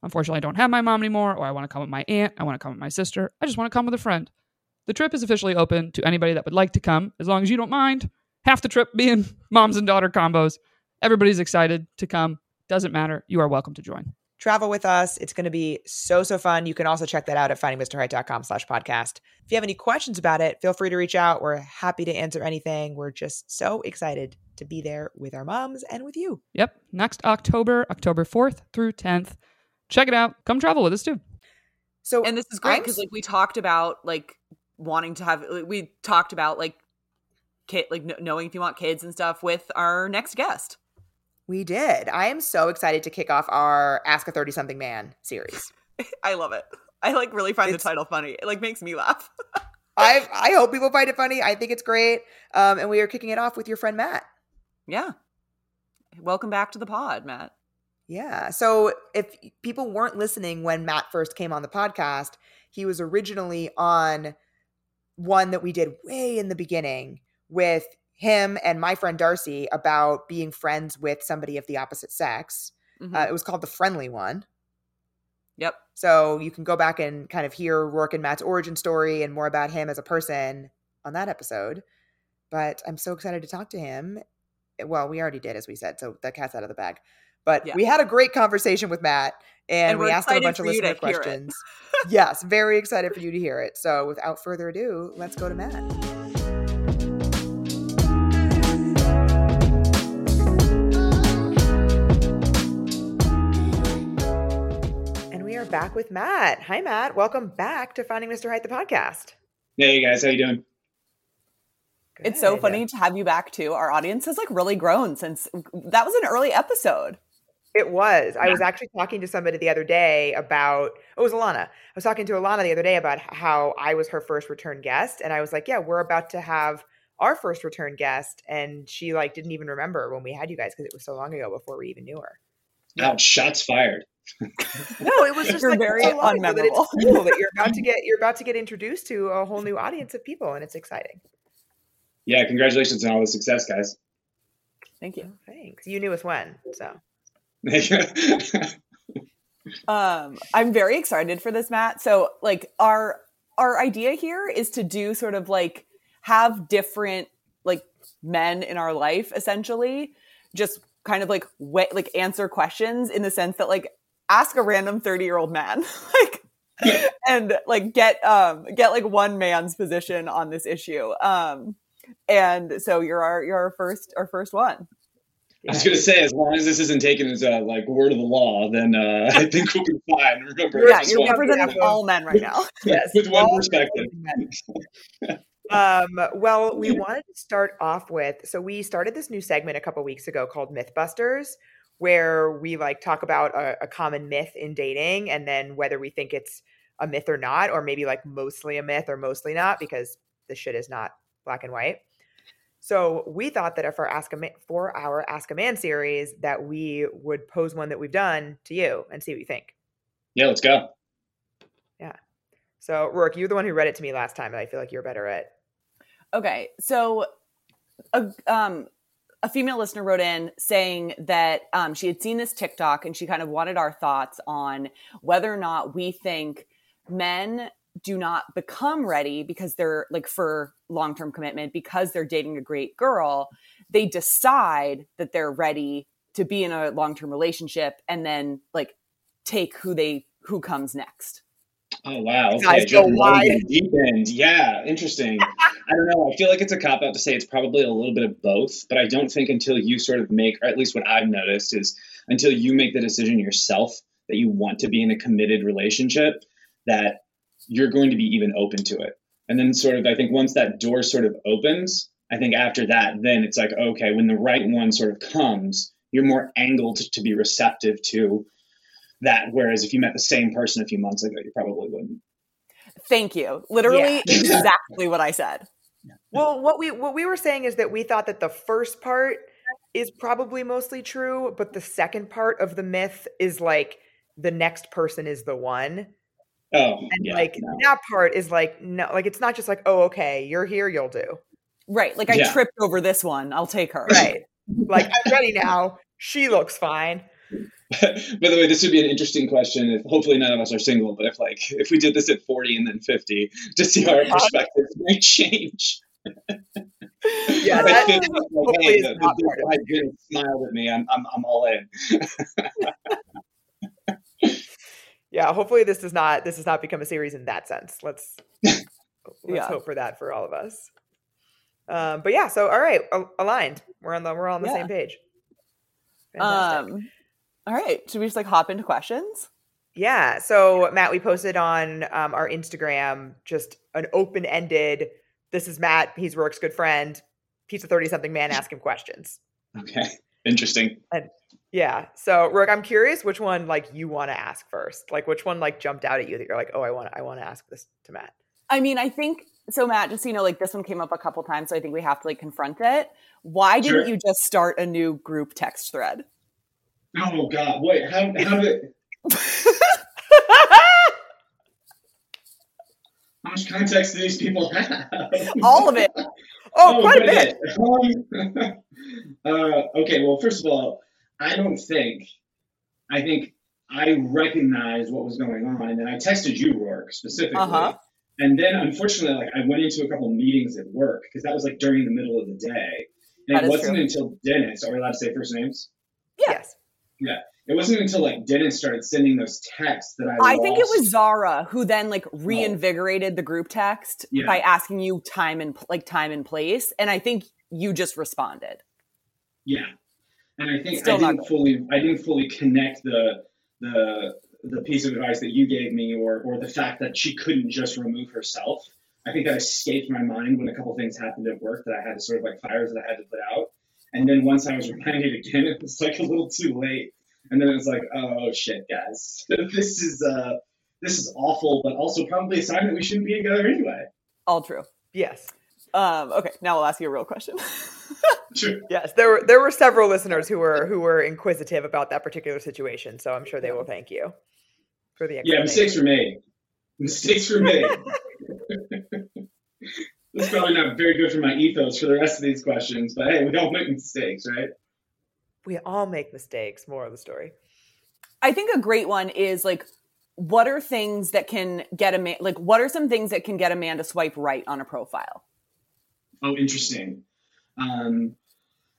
unfortunately, I don't have my mom anymore, or I want to come with my aunt, I want to come with my sister, I just want to come with a friend. The trip is officially open to anybody that would like to come, as long as you don't mind. Half the trip being moms and daughter combos. Everybody's excited to come. Doesn't matter. You are welcome to join travel with us. It's going to be so, so fun. You can also check that out at findingmrheight.com slash podcast. If you have any questions about it, feel free to reach out. We're happy to answer anything. We're just so excited to be there with our moms and with you. Yep. Next October, October 4th through 10th. Check it out. Come travel with us too. So, and this is great because like we talked about like wanting to have, we talked about like kid like knowing if you want kids and stuff with our next guest. We did. I am so excited to kick off our Ask a 30 something man series. I love it. I like really find It's- the title funny. It like makes me laugh. I I hope people find it funny. I think it's great. Um, and we are kicking it off with your friend Matt. yeah. Welcome back to the pod, Matt. Yeah. So if people weren't listening when Matt first came on the podcast, he was originally on one that we did way in the beginning with him and my friend Darcy about being friends with somebody of the opposite sex. Mhm. Uh, it was called the friendly one. yep. So you can go back and kind of hear Roark and Matt's origin story and more about him as a person on that episode. But I'm so excited to talk to him. Well, we already did, as we said, so the cat's out of the bag. But Yeah. we had a great conversation with Matt, and, And we asked him a bunch of for you to listener questions. yes, very excited for you to hear it. So without further ado, let's go to Matt. Back with Matt. Hi, Matt. Welcome back to Finding Mr. Height, the podcast. Hey guys, how you doing? It's so funny to have you back too. Our audience has like really grown since that was an early episode. It was. I was actually talking to somebody the other day about. Oh, it was Alana. I was talking to Alana the other day about how I was her first return guest, and I was like, "Yeah, we're about to have our first return guest," and she like didn't even remember when we had you guys because it was so long ago before we even knew her. Ouch, shots fired. No, it was just like very so long ago that it's unmemorable. cool that you're about to get you're about to get introduced to a whole new audience of people, and it's exciting. Yeah, congratulations on all the success, guys. Thank you. Thanks. You knew us when, so Um, I'm very excited for this, Matt. So, like, our our idea here is to do sort of like have different like men in our life, essentially, just kind of like wa- like answer questions in the sense that like ask a random 30 year old man, like, and like get um get like one man's position on this issue. Um, and so you're our you're our first our first one. I was gonna say, as long as this isn't taken as a like word of the law, then uh, I think we'll be fine. Remember, Yeah, you're one. representing all men right now. yes, with one all perspective. Um, well, we wanted to start off with so we started this new segment a couple weeks ago called Mythbusters, where we like talk about a, a common myth in dating and then whether we think it's a myth or not, or maybe like mostly a myth or mostly not, because the shit is not black and white. So we thought that if our ask a Ma- for our ask a man series, that we would pose one that we've done to you and see what you think. Yeah, let's go. Yeah. So Roark, you're the one who read it to me last time, and I feel like you're better at. Okay, so a um a female listener wrote in saying that um, she had seen this TikTok and she kind of wanted our thoughts on whether or not we think men do not become ready because they're like for long term commitment because they're dating a great girl. They decide that they're ready to be in a long term relationship and then like take who they who comes next. Oh wow. Okay, Guys, go jumping right in wide. deep end. Yeah, interesting. I don't know. I feel like it's a cop out to say it's probably a little bit of both, but I don't think until you sort of make, or at least what I've noticed is until you make the decision yourself that you want to be in a committed relationship, that you're going to be even open to it. And then sort of, I think once that door sort of opens, I think after that, then it's like, okay, when the right one sort of comes, you're more angled to be receptive to that. Whereas if you met the same person a few months ago, you probably wouldn't. Thank you. Literally Yeah. exactly what I said. Well, what we what we were saying is that we thought that the first part is probably mostly true, but the second part of the myth is like the next person is the one. Oh, And yeah, like no. that part is like no like it's not just like, oh okay, you're here, you'll do. Right. Like I Yeah. tripped over this one. I'll take her. Right. like I'm ready now. She looks fine. By the way, this would be an interesting question. If hopefully none of us are single, but if like if we did this at forty and then fifty, to see how our perspectives might change. Yeah, If that like, hopefully hey, is the, not the, the of smiled at me. I'm I'm I'm all in. Yeah, hopefully this does not this does not become a series in that sense. Let's let's Yeah. hope for that for all of us. Um, but yeah, so all right, aligned. We're on the we're all on the Yeah. same page. Fantastic. Um all right. Should we just like hop into questions? Yeah. So Matt, we posted on um, our Instagram just an open ended. This is Matt. He's Roark's good friend. he's a 30 something man, ask him questions. Okay. Interesting. And, Yeah. So Roark, I'm curious which one like you want to ask first. Like which one like jumped out at you that you're like, oh, I want I want to ask this to Matt. I mean, I think so, Matt. Just so you know, like this one came up a couple times, so I think we have to like confront it. Why didn't Sure. you just start a new group text thread? Oh God! Wait, how how did how much context do these people have? All of it. oh, quite a bit. Um, uh, okay, well, first of all, I don't think. I think I recognized what was going on, and then I texted you, Roark, specifically. Uh-huh. And then, unfortunately, like I went into a couple meetings at work because that was like during the middle of the day, and That it is wasn't true. until Dennis. Are we allowed to say first names? Yes. It wasn't until like Dennis started sending those texts that I. I think it was Zara who then like oh. reinvigorated the group text Yeah. by asking you time and like time and place, and I think you just responded. Yeah, and I think Still I didn't fully I didn't fully connect the the the piece of advice that you gave me, or or the fact that she couldn't just remove herself. I think that escaped my mind when a couple things happened at work that I had to sort of like fires that I had to put out. And then once I was reminded again, it was like a little too late. And then it was like, oh shit, guys, this is uh this is awful, but also probably a sign that we shouldn't be together anyway. All true. Yes. Um, okay, now I'll ask you a real question. Sure. Yes. There were there were several listeners who were who were inquisitive about that particular situation. So I'm sure they will thank you for the explanation. Yeah, mistakes were made. Mistakes were made. This is probably not very good for my ethos for the rest of these questions, but hey, we all make mistakes, right? We all make mistakes, more of the story. I think a great one is like, what are things that can get a man? Like, what are some things that can get a man to swipe right on a profile? Oh, interesting. Um,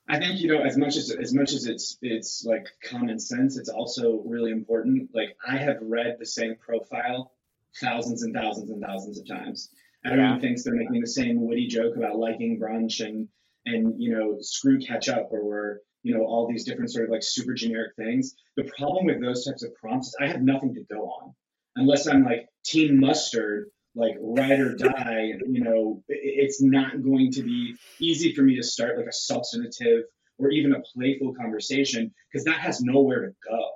I think you know as much as as much as it's it's like common sense, it's also really important. Like I have read the same profile thousands and thousands and thousands of times. Everyone Yeah. thinks they're making the same witty joke about liking brunch and and you know screw ketchup or you know all these different sort of like super generic things. The problem with those types of prompts is I have nothing to go on unless I'm like team mustard, like ride or die. You know, it's not going to be easy for me to start like a substantive or even a playful conversation because that has nowhere to go.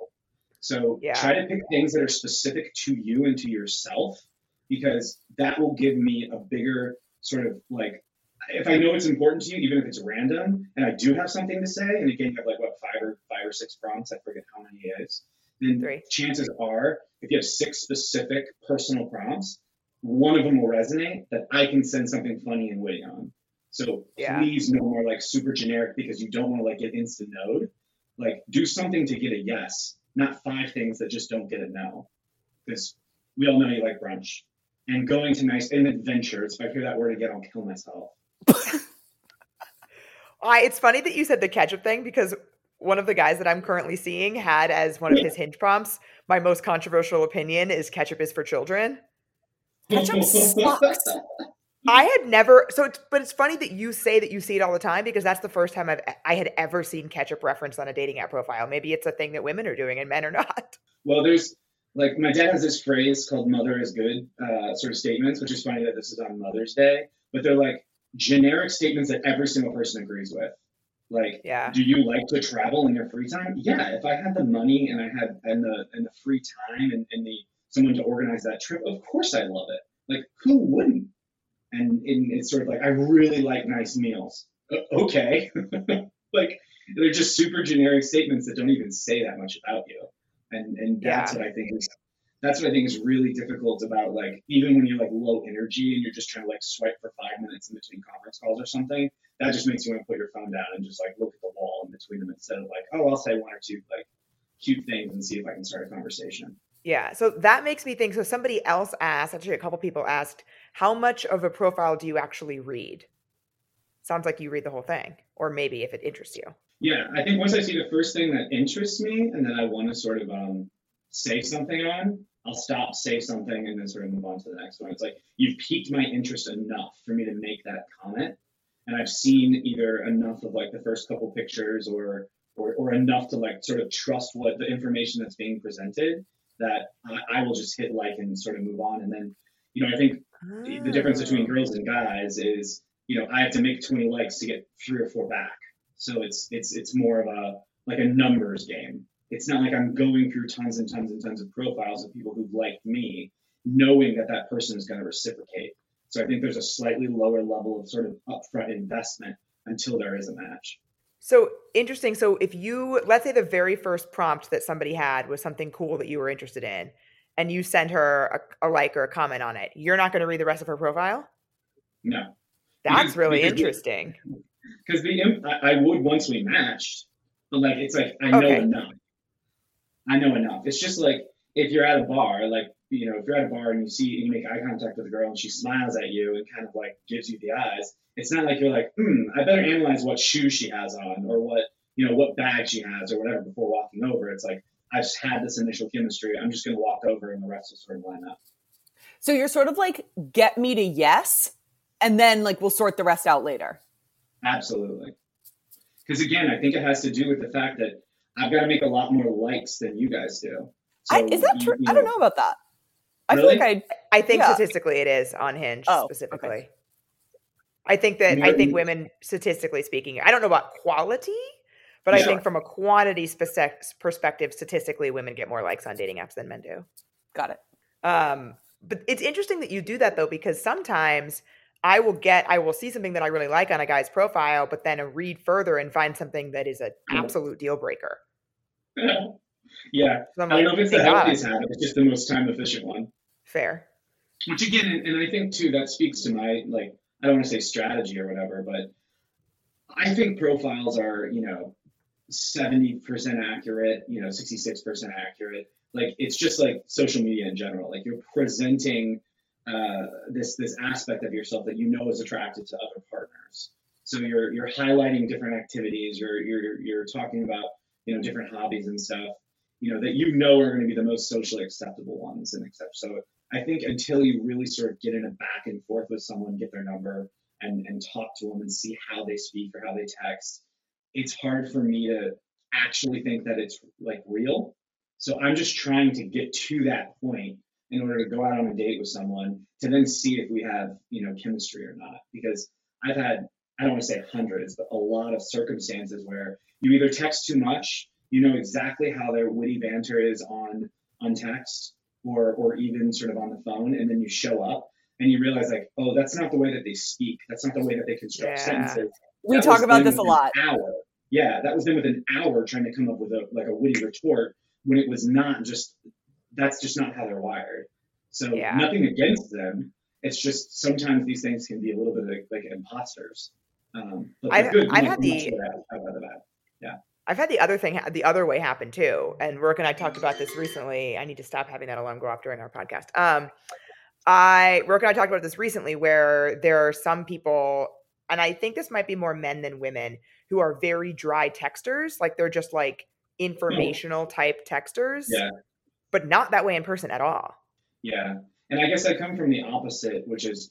So Yeah. try to pick things that are specific to you and to yourself because that will give me a bigger sort of like if I know it's important to you, even if it's random, and I do have something to say, and again, you have like what five or five or six prompts, I forget how many it is. Then Three. chances are, if you have six specific personal prompts, one of them will resonate that I can send something funny and witty on. So Yeah. please no more like super generic because you don't want to like get instant node. Like do something to get a yes, not five things that just don't get a no. Because we all know you like brunch. And going to nice and adventures. If I hear that word again, I'll kill myself. I it's funny that you said the ketchup thing because one of the guys that I'm currently seeing had as one of his hinge prompts, my most controversial opinion is ketchup is for children. Ketchup sucks. I had never so it's, but it's funny that you say that you see it all the time because that's the first time I've I had ever seen ketchup referenced on a dating app profile. Maybe it's a thing that women are doing and men are not. Well, there's like my dad has this phrase called "mother is good" uh, sort of statements, which is funny that this is on Mother's Day, but they're like generic statements that every single person agrees with. Like, Yeah. do you like to travel in your free time? Yeah, if I had the money and I had and the and the free time and, and the someone to organize that trip, of course I love it. Like, who wouldn't? And, and it's sort of like I really like nice meals. Okay, like they're just super generic statements that don't even say that much about you and and that's what I think is that's what I think is really difficult about like even when you're like low energy and you're just trying to like swipe for five minutes in between conference calls or something, that just makes you want to put your phone down and just like look at the wall in between them instead of like, oh, I'll say one or two like cute things and see if I can start a conversation. Yeah. So that makes me think. So somebody else asked, actually, a couple people asked, how much of a profile do you actually read? Sounds like you read the whole thing, or maybe if it interests you. Yeah, I think once I see the first thing that interests me and then I want to sort of um, say something on, I'll stop, say something, and then sort of move on to the next one. It's like you've piqued my interest enough for me to make that comment, and I've seen either enough of like the first couple pictures or or, or enough to like sort of trust what the information that's being presented that I, I will just hit like and sort of move on. And then, you know, I think the- the difference between Oh. girls and guys is you know, I have to make 20 likes to get three or four back. So it's it's it's more of a like a numbers game. It's not like I'm going through tons and tons and tons of profiles of people who've liked me, knowing that that person is going to reciprocate. So I think there's a slightly lower level of sort of upfront investment until there is a match. So interesting. So if you let's say the very first prompt that somebody had was something cool that you were interested in, and you send her a, a like or a comment on it, you're not going to read the rest of her profile. No, That's Because- really interesting. Because the I, I would once we matched, but like it's like I know Okay. enough. I know enough. It's just like if you're at a bar, like you know, if you're at a bar and you see and you make eye contact with a girl and she smiles at you and kind of like gives you the eyes, it's not like you're like, hmm, I better analyze what shoes she has on or what you know what bag she has or whatever before walking over. It's like I've just had this initial chemistry. I'm just gonna walk over and the rest will sort of line up. So you're sort of like get me to yes, and then like we'll sort the rest out later. Absolutely. Because again, I think it has to do with the fact that I've got to make a lot more likes than you guys do. I, is that true? you I don't know about that. I Really? feel like I think Yeah. statistically it is on Hinge Oh, okay. specifically. I think that I think women, statistically speaking, I don't know about quality, but I think from a quantity spec- perspective, statistically, women get more likes on dating apps than men do. Got it. Um, but it's interesting that you do that though, because sometimes I will get, I will see something that I really like on a guy's profile, but then read further and find something that is an mm-hmm. absolute deal breaker. yeah. So I'm I don't like, know if it's the "Thank healthiest habit, it's just the most time efficient one. Fair. Which again, and I think too, that speaks to my, like, I don't want to say strategy or whatever, but I think profiles are, you know, 70% accurate, you know, 66% accurate. Like, it's just like social media in general. Like, you're presenting uh, this this aspect of yourself that you know is attractive to other partners. So you're you're highlighting different activities. You're you're you're talking about you know different hobbies and stuff. You know that you know are going to be the most socially acceptable ones and accept. So I think until you really sort of get in a back and forth with someone, get their number, and and talk to them and see how they speak or how they text, it's hard for me to actually think that it's like real. So I'm just trying to get to that point in order to go out on a date with someone to then see if we have you know chemistry or not. Because I've had I don't want to say hundreds, but a lot of circumstances where you either text too much, you know exactly how their witty banter is on on text or or even sort of on the phone, and then you show up and you realize like, oh, that's not the way that they speak. That's not the way that they construct Yeah. sentences. We That talk about this a lot. Hour. Yeah, that was them with an hour trying to come up with a like a witty retort when it was not just that's just not how they're wired. So Yeah. nothing against them. It's just sometimes these things can be a little bit like, like imposters. Um, but I've-. I've had the- better out- out of the bat. I've had the other thing, the other way happen too. And Roark and I talked about this recently. I need to stop having that alarm go off during our podcast. Um, I Roark and I talked about this recently, where there are some people, and I think this might be more men than women, who are very dry texters. Like they're just like informational type texters, Yeah. But not that way in person at all. Yeah. And I guess I come from the opposite, which is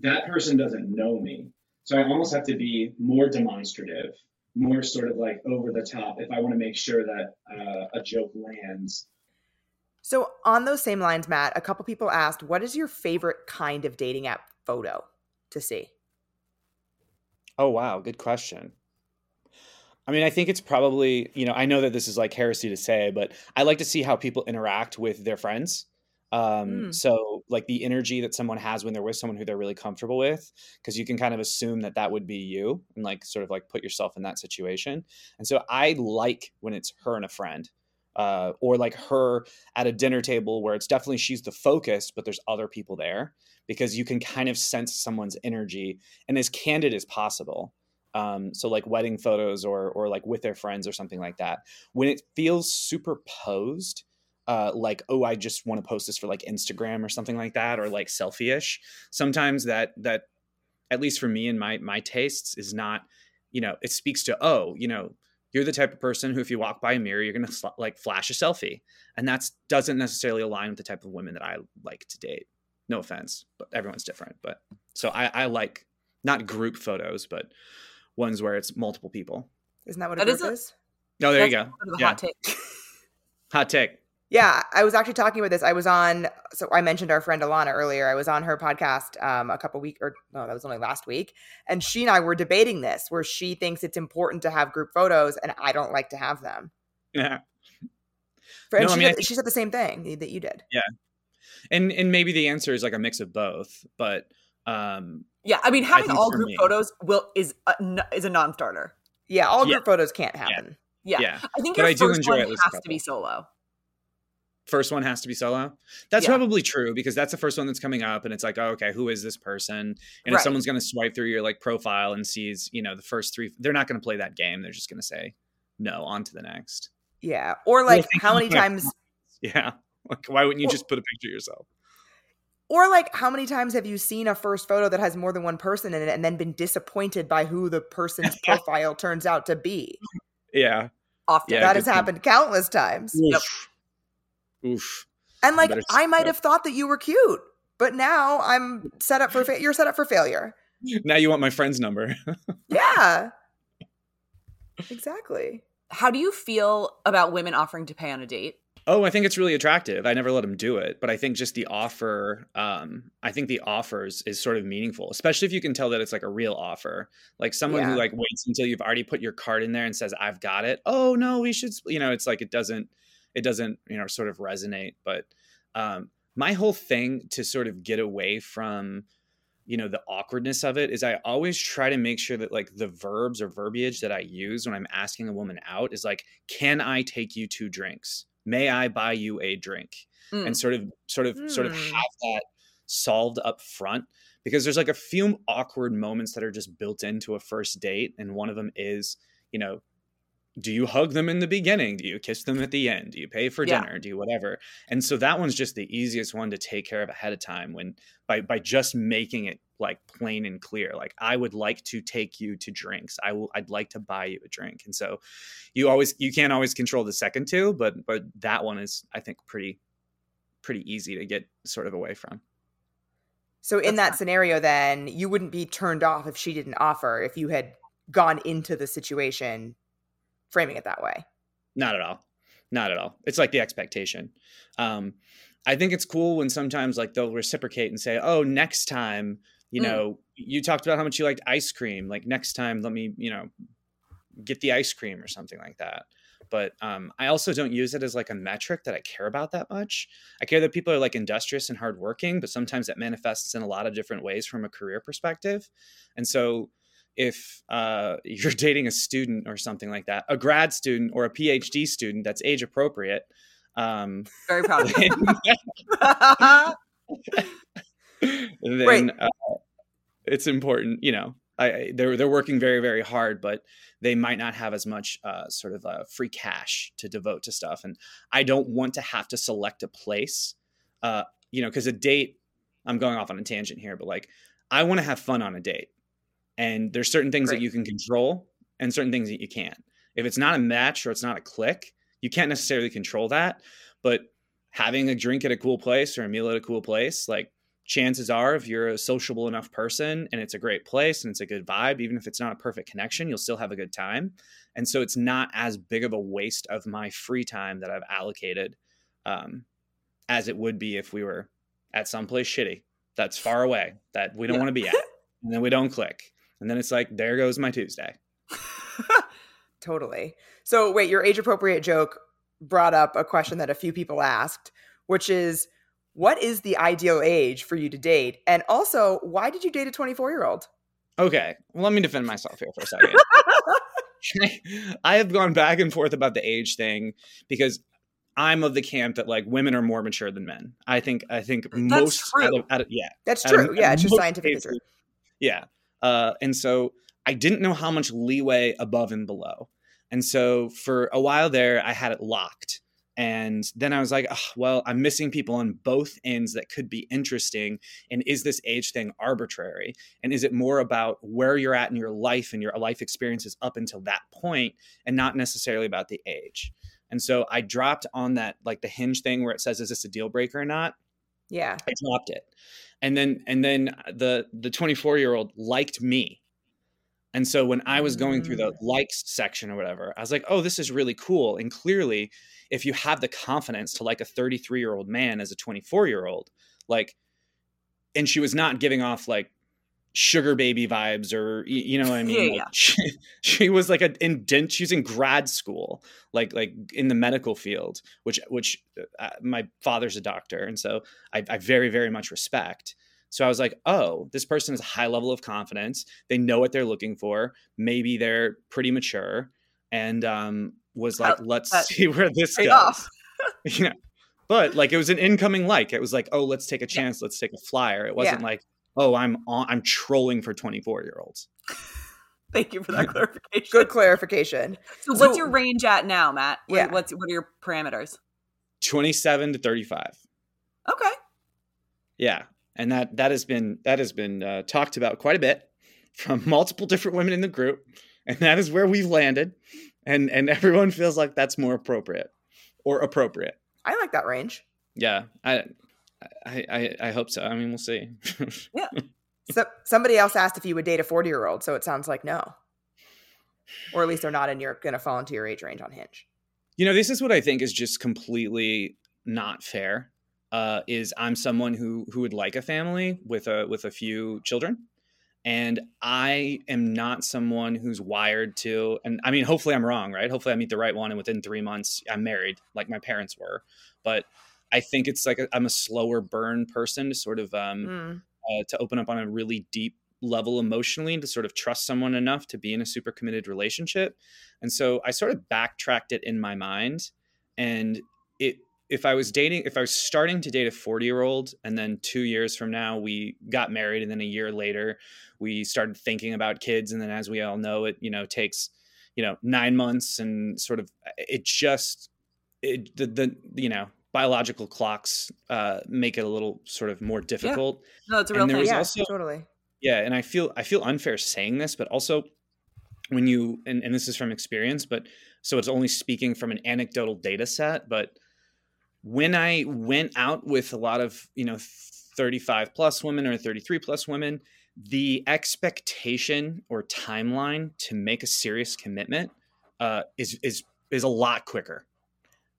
that person doesn't know me. So I almost have to be more demonstrative, more sort of like over the top if I want to make sure that uh, a joke lands. So on those same lines, Matt, a couple people asked, "What is your favorite kind of dating app photo to see?" Oh wow, good question. I mean, I think it's probably, you know, I know that this is like heresy to say, but I like to see how people interact with their friends. Um, Mm. so like the energy that someone has when they're with someone who they're really comfortable with, because you can kind of assume that that would be you and like sort of like put yourself in that situation. And so I like when it's her and a friend. Uh, or like her at a dinner table where it's definitely she's the focus, but there's other people there because you can kind of sense someone's energy and as candid as possible. Um, so like wedding photos or or like with their friends or something like that. When it feels super posed, uh, like oh I just want to post this for like Instagram or something like that, or like selfie-ish. Sometimes that that at least for me and my my tastes is not, you know, it speaks to oh you know you're the type of person who if you walk by a mirror you're gonna sl- like flash a selfie, and that doesn't necessarily align with the type of women that I like to date. No offense, but everyone's different. But so I, I like not group photos, but ones where it's multiple people. Isn't that what That a is a- is? Oh, there you go. sort Yeah. hot take. Hot take. Yeah, I was actually talking about this. I was on, so I mentioned our friend Alana earlier. I was on her podcast um, a couple weeks, or no, that was only last week. And she and I were debating this, where she thinks it's important to have group photos, and I don't like to have them. Yeah. For, and No, I she, mean, I did- she said the same thing that you did. Yeah, and and maybe the answer is like a mix of both, but um Yeah, I mean, having think all group me- photos will is a, n- is a non-starter. Yeah, all Yeah. group photos can't happen. Yeah, yeah. I think But your I do first enjoy one at least has to be solo. First one has to be solo. That's Yeah. probably true because that's the first one that's coming up, and it's like, oh, okay, who is this person? And if someone's going to swipe through your like profile and sees, you know, the first three, they're not going to play that game. They're just going to say, no, on to the next. Yeah. Or like how many times Yeah, like why wouldn't you Well- just put a picture of yourself? Or like how many times have you seen a first photo that has more than one person in it and then been disappointed by who the person's profile turns out to be? Yeah, Often. Yeah, that has point. happened countless times. Yep. Oof. Oof. And like I might stop. have thought that you were cute, but now I'm set up for fa- you're set up for failure. Now you want my friend's number? Yeah. exactly. How do you feel about women offering to pay on a date? Oh, I think it's really attractive. I never let them do it, but I think just the offer, um, I think the offers is sort of meaningful, especially if you can tell that it's like a real offer. Like someone Yeah. who like waits until you've already put your card in there and says, "I've got it." Oh no, we should, you know, it's like it doesn't, it doesn't, you know, sort of resonate. But um, my whole thing to sort of get away from, you know, the awkwardness of it is I always try to make sure that like the verbs or verbiage that I use when I'm asking a woman out is like, "Can I take you two drinks?" May I buy you a drink? Mm. And sort of, sort of, sort of Hmm. have that solved up front because there's like a few awkward moments that are just built into a first date. And one of them is, you know, do you hug them in the beginning? Do you kiss them at the end? Do you pay for Yeah. dinner? Do you whatever? And so that one's just the easiest one to take care of ahead of time when by by just making it like plain and clear. Like I would like to take you to drinks. I will I'd like to buy you a drink. And so you always you can't always control the second two, but but that one is I think pretty pretty easy to get sort of away from. So in That's that fine. scenario then you wouldn't be turned off if she didn't offer if you had gone into the situation framing it that way. Not at all. Not at all. It's like the expectation. Um, I think it's cool when sometimes like they'll reciprocate and say, "Oh, next time, you Mm. know, you talked about how much you liked ice cream. Like next time, let me, you know, get the ice cream or something like that." But um, I also don't use it as like a metric that I care about that much. I care that people are like industrious and hardworking, but sometimes that manifests in a lot of different ways from a career perspective. And so, if uh, you're dating a student or something like that, a grad student or a PhD student that's age appropriate, um, Very proud of you. then uh, it's important. You know, I they're they're working very very hard, but they might not have as much uh, sort of uh, free cash to devote to stuff, and I don't want to have to select a place. Uh, you know, because a date, I'm going off on a tangent here, but like I want to have fun on a date, and there's certain things that you can control and certain things that you can't. If it's not a match or it's not a click, you can't necessarily control that, but having a drink at a cool place or a meal at a cool place, like chances are if you're a sociable enough person and it's a great place and it's a good vibe even if it's not a perfect connection you'll still have a good time and so it's not as big of a waste of my free time that i've allocated um, as it would be if we were at someplace shitty that's far away that we don't Yeah. want to be at and then we don't click and then it's like there goes my tuesday Totally. So wait, your age appropriate joke brought up a question that a few people asked, which is what is the ideal age for you to date? And also, why did you date a 24 year old? okay well let me defend myself here for a second I have gone back and forth about the age thing because I'm of the camp that like women are more mature than men. I think I think most true. out of- out of- yeah That's out of- true. Yeah, it's just scientific. cases. Yeah, uh, and so I didn't know how much leeway above and below, and so for a while there I had it locked. And then I was like, "Ugh, well, I'm missing people on both ends that could be interesting. And is this age thing arbitrary? And is it more about where you're at in your life and your life experiences up until that point and not necessarily about the age? And so I dropped on that, like the hinge thing where it says, is this a deal breaker or not? Yeah. I dropped it. And then, and then the, the 24 year old liked me. And so when I was going through the Mm. likes section or whatever, I was like, oh, this is really cool. And clearly, if you have the confidence to like a 33 year old man as a 24 year old, like, and she was not giving off like sugar baby vibes or you know what I mean? Yeah, Like, yeah. She, she was like a in dent. She was in grad school, like like in the medical field, which which uh, my father's a doctor, and so I, I very very much respect. So I was like, oh, this person has a high level of confidence. They know what they're looking for. Maybe they're pretty mature, and um, was like, How- let's that see where this goes. off. yeah. But like it was an incoming like. It was like, oh, let's take a chance. Let's take a flyer. It wasn't Yeah. like, oh, I'm on, I'm trolling for 24 year olds. Thank you for that clarification. Good clarification. So, So- what's your range at now, Matt? What, Yeah. What's what are your parameters? 27 to 35. Okay. Yeah, and that that has been that has been uh, talked about quite a bit from multiple different women in the group, and that is where we've landed, and and everyone feels like that's more appropriate or appropriate. I like that range. Yeah, I I I, I hope so. I mean, we'll see. yeah. So, somebody else asked if you would date a 40 year old, so it sounds like no. Or at least they're not in your going to fall into your age range on Hinge. you know, this is what I think is just completely not fair. Uh, is I'm someone who who would like a family with a with a few children, and I am not someone who's wired to. And I mean, hopefully I'm wrong, right? Hopefully I meet the right one, and within three months I'm married, like my parents were. But I think it's like i I'm a slower burn person to sort of um, Mm. uh, to open up on a really deep level emotionally and to sort of trust someone enough to be in a super committed relationship. And so I sort of backtracked it in my mind. And it, if I was dating, if I was starting to date a 40 year old, and then two years from now we got married, and then a year later we started thinking about kids. And then, as we all know, it, you know, takes, you know, nine months and sort of, it just, it, the, the, you know, biological clocks uh, make it a little sort of more difficult. No, it's a real thing. Yeah, also- totally. Yeah, and I feel I feel unfair saying this, but also when you and, and this is from experience, but so it's only speaking from an anecdotal data set, but when I went out with a lot of, you know, 35 plus women or 33 plus women, the expectation or timeline to make a serious commitment uh, is is is a lot quicker.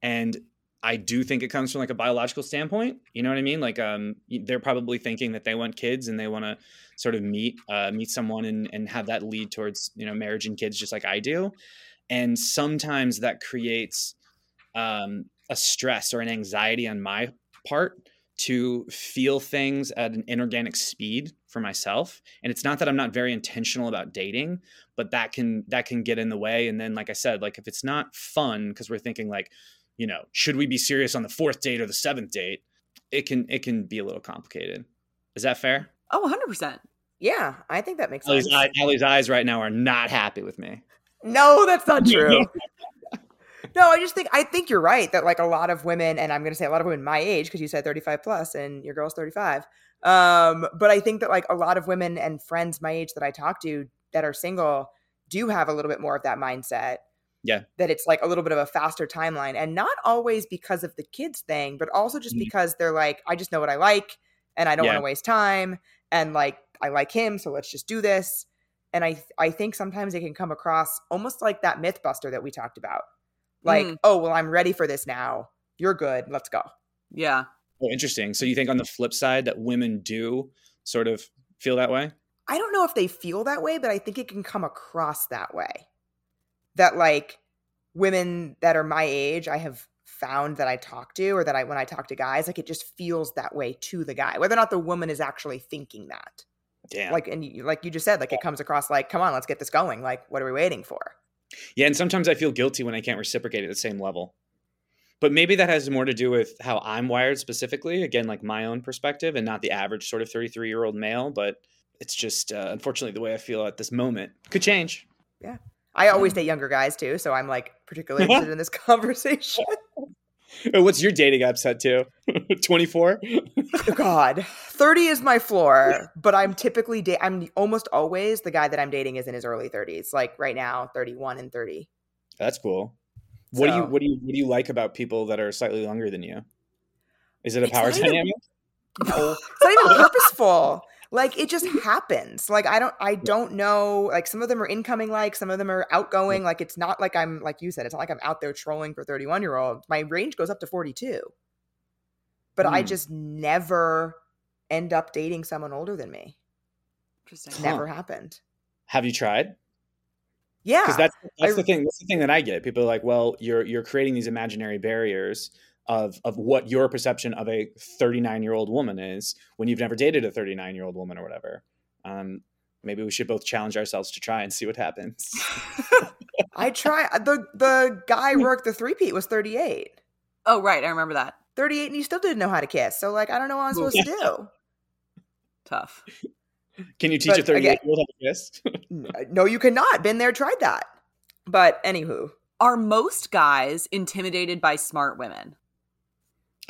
And I do think it comes from like a biological standpoint. You know what I mean? Like um they're probably thinking that they want kids and they want to sort of meet uh, meet someone and, and have that lead towards you know marriage and kids just like I do. And sometimes that creates um, a stress or an anxiety on my part to feel things at an inorganic speed for myself and it's not that i'm not very intentional about dating but that can that can get in the way and then like i said like if it's not fun because we're thinking like you know should we be serious on the fourth date or the seventh date it can it can be a little complicated is that fair Oh, 100%. Yeah, I think that makes sense. Ali's, eye- Ali's eyes right now are not happy with me No, that's not true. no, I just think I think you're right that like a lot of women, and I'm going to say a lot of women my age because you said 35 plus and your girl's 35. Um, but I think that like a lot of women and friends my age that I talk to that are single do have a little bit more of that mindset. Yeah. That it's like a little bit of a faster timeline and not always because of the kids thing, but also just Mhm. because they're like, I just know what I like and I don't Yeah. want to waste time. And like, I like him, so let's just do this. And I, I think sometimes it can come across almost like that myth buster that we talked about. Like, Mm. oh, well, I'm ready for this now. You're good. Let's go. Yeah. oh interesting so you think on the flip side that women do sort of feel that way I don't know if they feel that way, but I think it can come across that way. That like women that are my age, I have found that I talk to, or that I when I talk to guys, like it just feels that way to the guy, whether or not the woman is actually thinking that. damn Like and you, like you just said, like it comes across like, come on, let's get this going. Like, what are we waiting for? Yeah, and sometimes I feel guilty when I can't reciprocate at the same level. But maybe that has more to do with how I'm wired specifically, again, like my own perspective and not the average sort of 33 year old male. But it's just, uh, unfortunately, the way I feel at this moment could change. I always date younger guys too, so I'm like particularly interested in this conversation. What's your dating app set to? 24? Oh, God, thirty is my floor, but I'm typically da- I'm almost always the guy that I'm dating is in his early thirties. Like right now, thirty one and thirty. That's cool. What do you what do you what do you like about people that are slightly younger than you? Is it a power even- dynamic? No, it's not even purposeful. Like it just happens like i don't i don't know like some of them are incoming like some of them are outgoing like it's not like i'm like you said it's not like i'm out there trolling for 31 year olds my range goes up to 42 but i Hmm. just never end up dating someone older than me Interesting. Huh. never happened Have you tried? yeah Because that's that's I- the thing. That's the thing that I get. People are like, well, you're you're creating these imaginary barriers of of what your perception of a 39 year old woman is when you've never dated a 39 year old woman or whatever. Um, maybe we should both challenge ourselves to try and see what happens. i try uh, the the guy Hmm. worked the three-peat was 38 oh, right. I remember that. 38 and he still didn't know how to kiss so like i don't know what i'm supposed to do Tough. Can you teach a 38 year old how to kiss? No you cannot been there tried that but anywho Are most guys intimidated by smart women?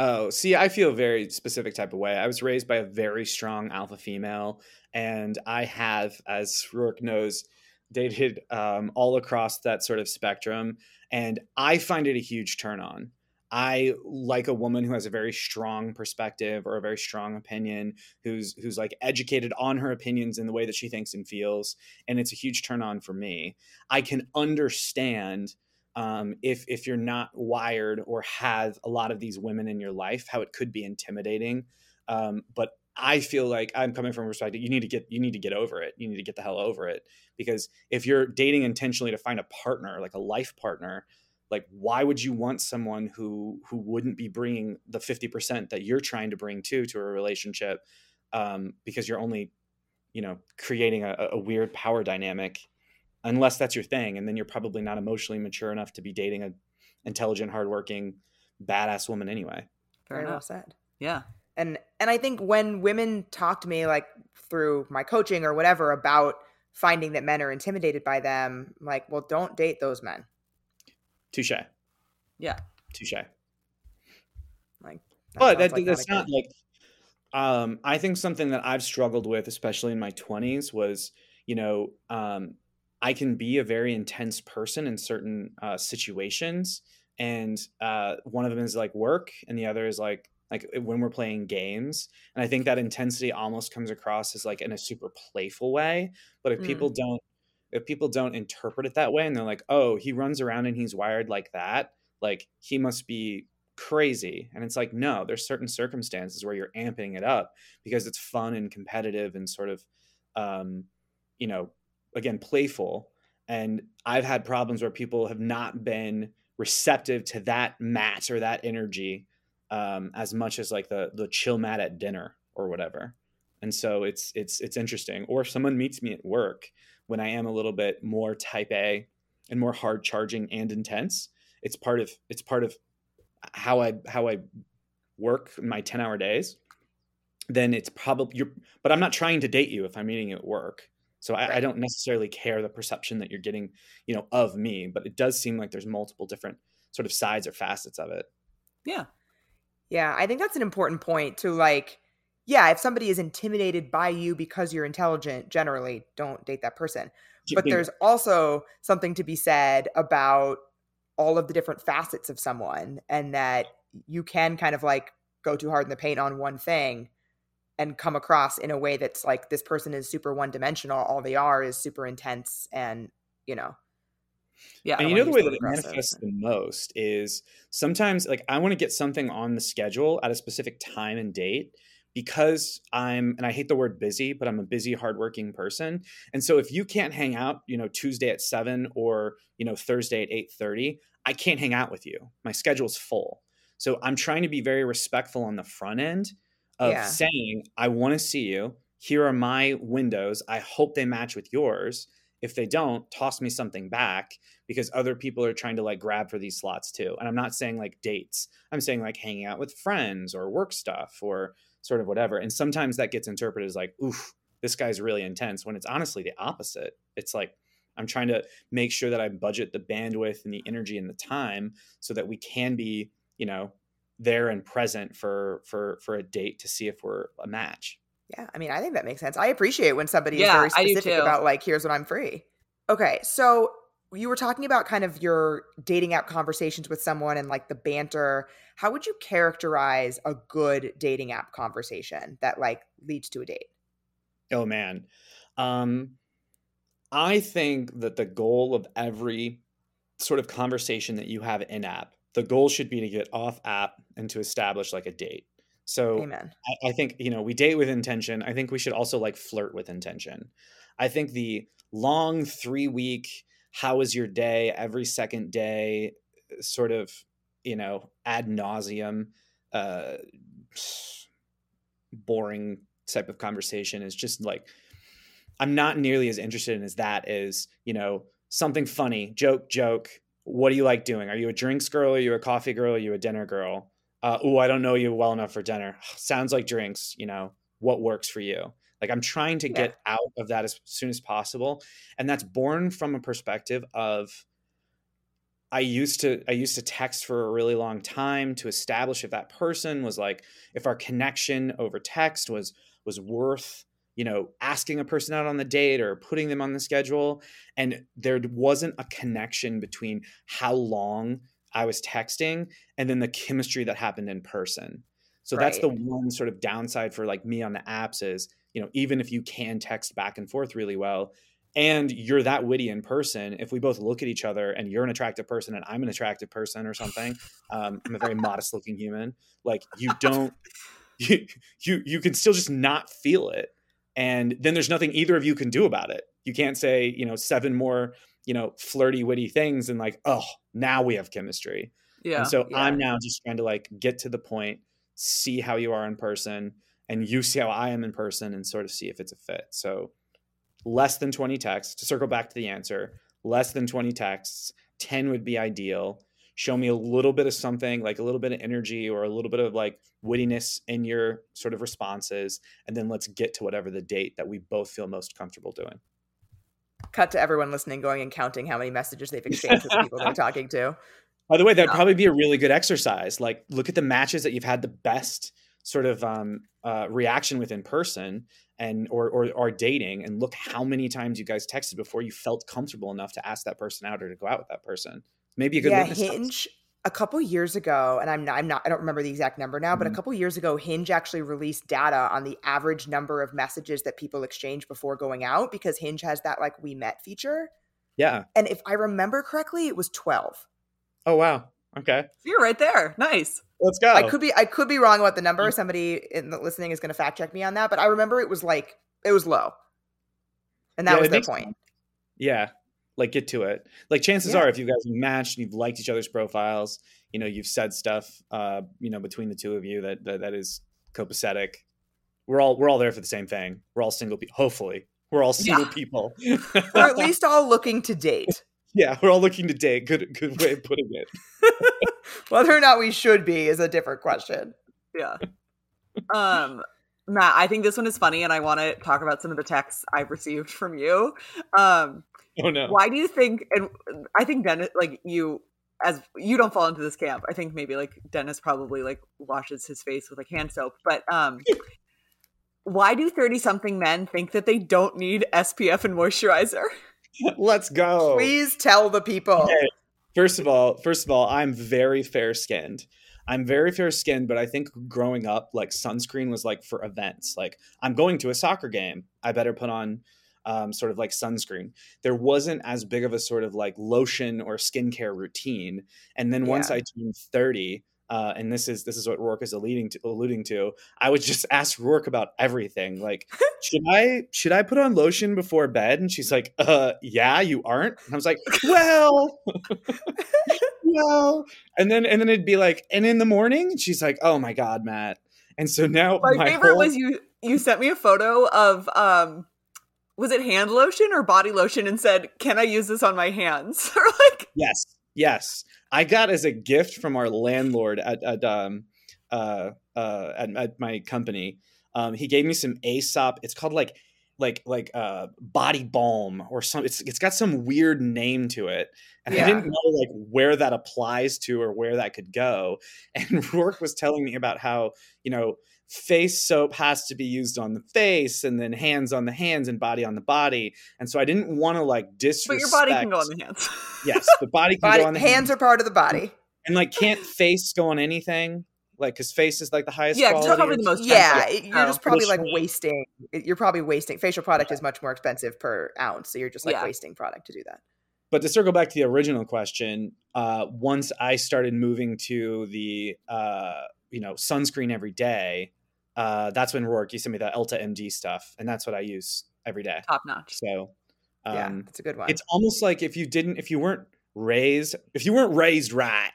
Oh, see, I feel a very specific type of way. I was raised by a very strong alpha female, and I have, as Roark knows, dated um, all across that sort of spectrum, and I find it a huge turn on. I like a woman who has a very strong perspective or a very strong opinion, who's who's like educated on her opinions in the way that she thinks and feels, and it's a huge turn on for me. I can understand um, if if you're not wired or have a lot of these women in your life, how it could be intimidating. Um, but I feel like I'm coming from a perspective. You need to get you need to get over it. You need to get the hell over it because if you're dating intentionally to find a partner, like a life partner, like why would you want someone who who wouldn't be bringing the 50% that you're trying to bring to to a relationship um, because you're only you know creating a, a weird power dynamic unless that's your thing and then you're probably not emotionally mature enough to be dating a intelligent hardworking badass woman anyway. Very well said. Yeah. and and i think when women talk to me like through my coaching or whatever about finding that men are intimidated by them I'm like well don't date those men. Touche. Yeah. touche. Like but that, like that's a not like um i think something that i've struggled with especially in my 20s was you know um i can be a very intense person in certain uh situations and uh one of them is like work and the other is like like when we're playing games and i think that intensity almost comes across as like in a super playful way but if Mm. people don't if people don't interpret it that way and they're like oh he runs around and he's wired like that like he must be crazy and it's like no there's certain circumstances where you're amping it up because it's fun and competitive and sort of um you know again playful. And i've had problems where people have not been receptive to that mat or that energy um as much as like the the chill mat at dinner or whatever. And so it's it's it's interesting. Or if someone meets me at work when i am a little bit more type a and more hard charging and intense it's part of it's part of how I how I work my 10 hour days, then it's probably you're but I'm not trying to date you if I'm meeting you at work. So I, I don't necessarily care the perception that you're getting, you know, of me, but it does seem like there's multiple different sort of sides or facets of it. Yeah. yeah i think that's an important point to like yeah if somebody is intimidated by you because you're intelligent generally don't date that person but there's also something to be said about all of the different facets of someone and that you can kind of like go too hard in the paint on one thing and come across in a way that's like this person is super one dimensional all they are is super intense and you know Yeah. and you know the way that it manifests the most is sometimes like I want to get something on the schedule at a specific time and date because I'm and I hate the word busy, but I'm a busy, hardworking person. And so if you can't hang out, you know, Tuesday at seven or you know Thursday at eight thirty, I can't hang out with you. My schedule's full. So I'm trying to be very respectful on the front end of Yeah. saying, I want to see you. Here are my windows. I hope they match with yours. If they don't, toss me something back because other people are trying to like grab for these slots too. And I'm not saying like dates. I'm saying like hanging out with friends or work stuff or sort of whatever. And sometimes that gets interpreted as like, oof, this guy's really intense when it's honestly the opposite. It's like I'm trying to make sure that I budget the bandwidth and the energy and the time so that we can be, you know, there and present for for for a date to see if we're a match. Yeah, I mean, I think that makes sense. I appreciate when somebody Yeah, is very specific about like, here's when I'm free. Okay, so you were talking about kind of your dating app conversations with someone and like the banter. How would you characterize a good dating app conversation that like leads to a date? Oh man. Um I think that the goal of every sort of conversation that you have in app, the goal should be to get off app and to establish like a date. So. I, I think, you know, we date with intention. I think we should also like flirt with intention. I think the long three week, how was your day, every second day, sort of, you know, ad nauseum, uh, boring type of conversation is just like I'm not nearly as interested in as that is, you know, something funny, joke, joke. What do you like doing? Are you a drinks girl? Are you a coffee girl? Are you a dinner girl? Uh, oh, I don't know you well enough for dinner. Sounds like drinks. You know, what works for you? Like I'm trying to Yeah. get out of that as soon as possible, and that's born from a perspective of I used to I used to text for a really long time to establish if that person was like if our connection over text was was worth you know asking a person out on the date or putting them on the schedule. And there wasn't a connection between how long I was texting and then the chemistry that happened in person. So that's the one sort of downside for like me on the apps is, you know, even if you can text back and forth really well and you're that witty in person, if we both look at each other and you're an attractive person and I'm an attractive person or something, um, I'm a very modest looking human, like you don't you, you you can still just not feel it and then there's nothing either of you can do about it you can't say you know seven more you know flirty witty things and like oh now we have chemistry Yeah. and so yeah. i'm now just trying to like get to the point see how you are in person and you see how i am in person and sort of see if it's a fit so less than 20 texts to circle back to the answer less than 20 texts 10 would be ideal show me a little bit of something like a little bit of energy or a little bit of like wittiness in your sort of responses and then let's get to whatever the date that we both feel most comfortable doing Cut to everyone listening, going and counting how many messages they've exchanged with people they're talking to. by the way that'd Yeah. probably be a really good exercise like look at the matches that you've had the best sort of um, uh, reaction with in person and or, or or dating and look how many times you guys texted before you felt comfortable enough to ask that person out or to go out with that person maybe a good yeah, litmus test. Hinge. A couple years ago, and I'm not, I'm not, I don't remember the exact number now, but a Mhm. couple years ago, Hinge actually released data on the average number of messages that people exchange before going out because Hinge has that like we met feature. yeah And if I remember correctly, it was 12. oh wow okay You're right there. Nice. let's go I could be I could be wrong about the number. Somebody in the listening is going to fact check me on that, but I remember it was like it was low. And that Yeah, was it their makes point. Yeah. Like get to it. Like chances Yeah. are if you guys matched and you've liked each other's profiles, you know, you've said stuff uh, you know, between the two of you that that, that is copacetic. We're all we're all there for the same thing. We're all single people. Hopefully. We're all single people. Or at least all looking to date. yeah, we're all looking to date. Good good way of putting it. Whether or not we should be is a different question. Yeah. Um, Matt, I think this one is funny, and I want to talk about some of the texts I've received from you. Um, Oh no. why do you think? And I think Dennis, like you, as you don't fall into this camp. I think maybe like Dennis probably like washes his face with like hand soap, but um. Why do 30 something men think that they don't need SPF and moisturizer? Let's go. Please tell the people. Okay. First of all, first of all, I'm very fair skinned. I'm very fair skinned, but I think growing up, like sunscreen was like for events. Like I'm going to a soccer game, I better put on um, sort of like sunscreen. There wasn't as big of a sort of like lotion or skincare routine. And then once Yeah. I turned 30, uh, and this is this is what Roark is alluding to, alluding to. I would just ask Roark about everything. Like, should I should I put on lotion before bed? And she's like, uh, yeah, you aren't. And I was like, well, well, and then and then it'd be like, and in the morning, and she's like, oh my god, Matt. And so now My, my, favorite whole- was you you sent me a photo of um was it hand lotion or body lotion and said, "Can I use this on my hands?" or like Yes, yes. I got as a gift from our landlord at, at um uh uh at, at my company. Um, he gave me some Aesop. It's called like like like uh body balm or some. It's it's got some weird name to it, and Yeah. I didn't know like where that applies to or where that could go. And Roark was telling me about how you know face soap has to be used on the face and then hands on the hands and body on the body and so i didn't want to like disrespect. but disrespect your body can go on the hands. yes the body can Body, go on the hands are part of the body. and like can't face go on anything Like, because face is like the highest. Yeah, 'cause it's quality probably the most yeah, it- you're just probably like wasting. You're probably wasting. Facial product is much more expensive per ounce, so you're just like Yeah. wasting product to do that. but to circle back to the original question, uh, once I started moving to the uh, you know sunscreen every day, uh, that's when Roark you sent me the Elta MD stuff, and that's what I use every day. top notch. So um, yeah, that's a good one. it's almost like if you didn't, if you weren't raised, if you weren't raised right,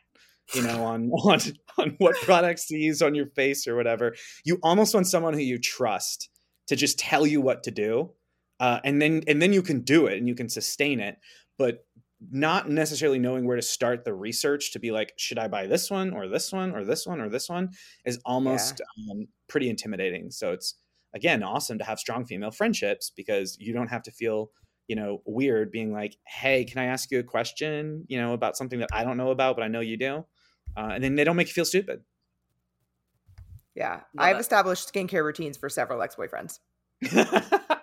you know, on on on what products to use on your face or whatever, you almost want someone who you trust to just tell you what to do, uh, and then and then you can do it and you can sustain it, but not necessarily knowing where to start the research to be like should i buy this one or this one or this one or this one is almost um, pretty intimidating. So it's again awesome to have strong female friendships because you don't have to feel you know weird being like hey can i ask you a question you know about something that i don't know about but i know you do? Uh, and then they don't make you feel stupid. Yeah, Love I've it. established skincare routines for several ex-boyfriends.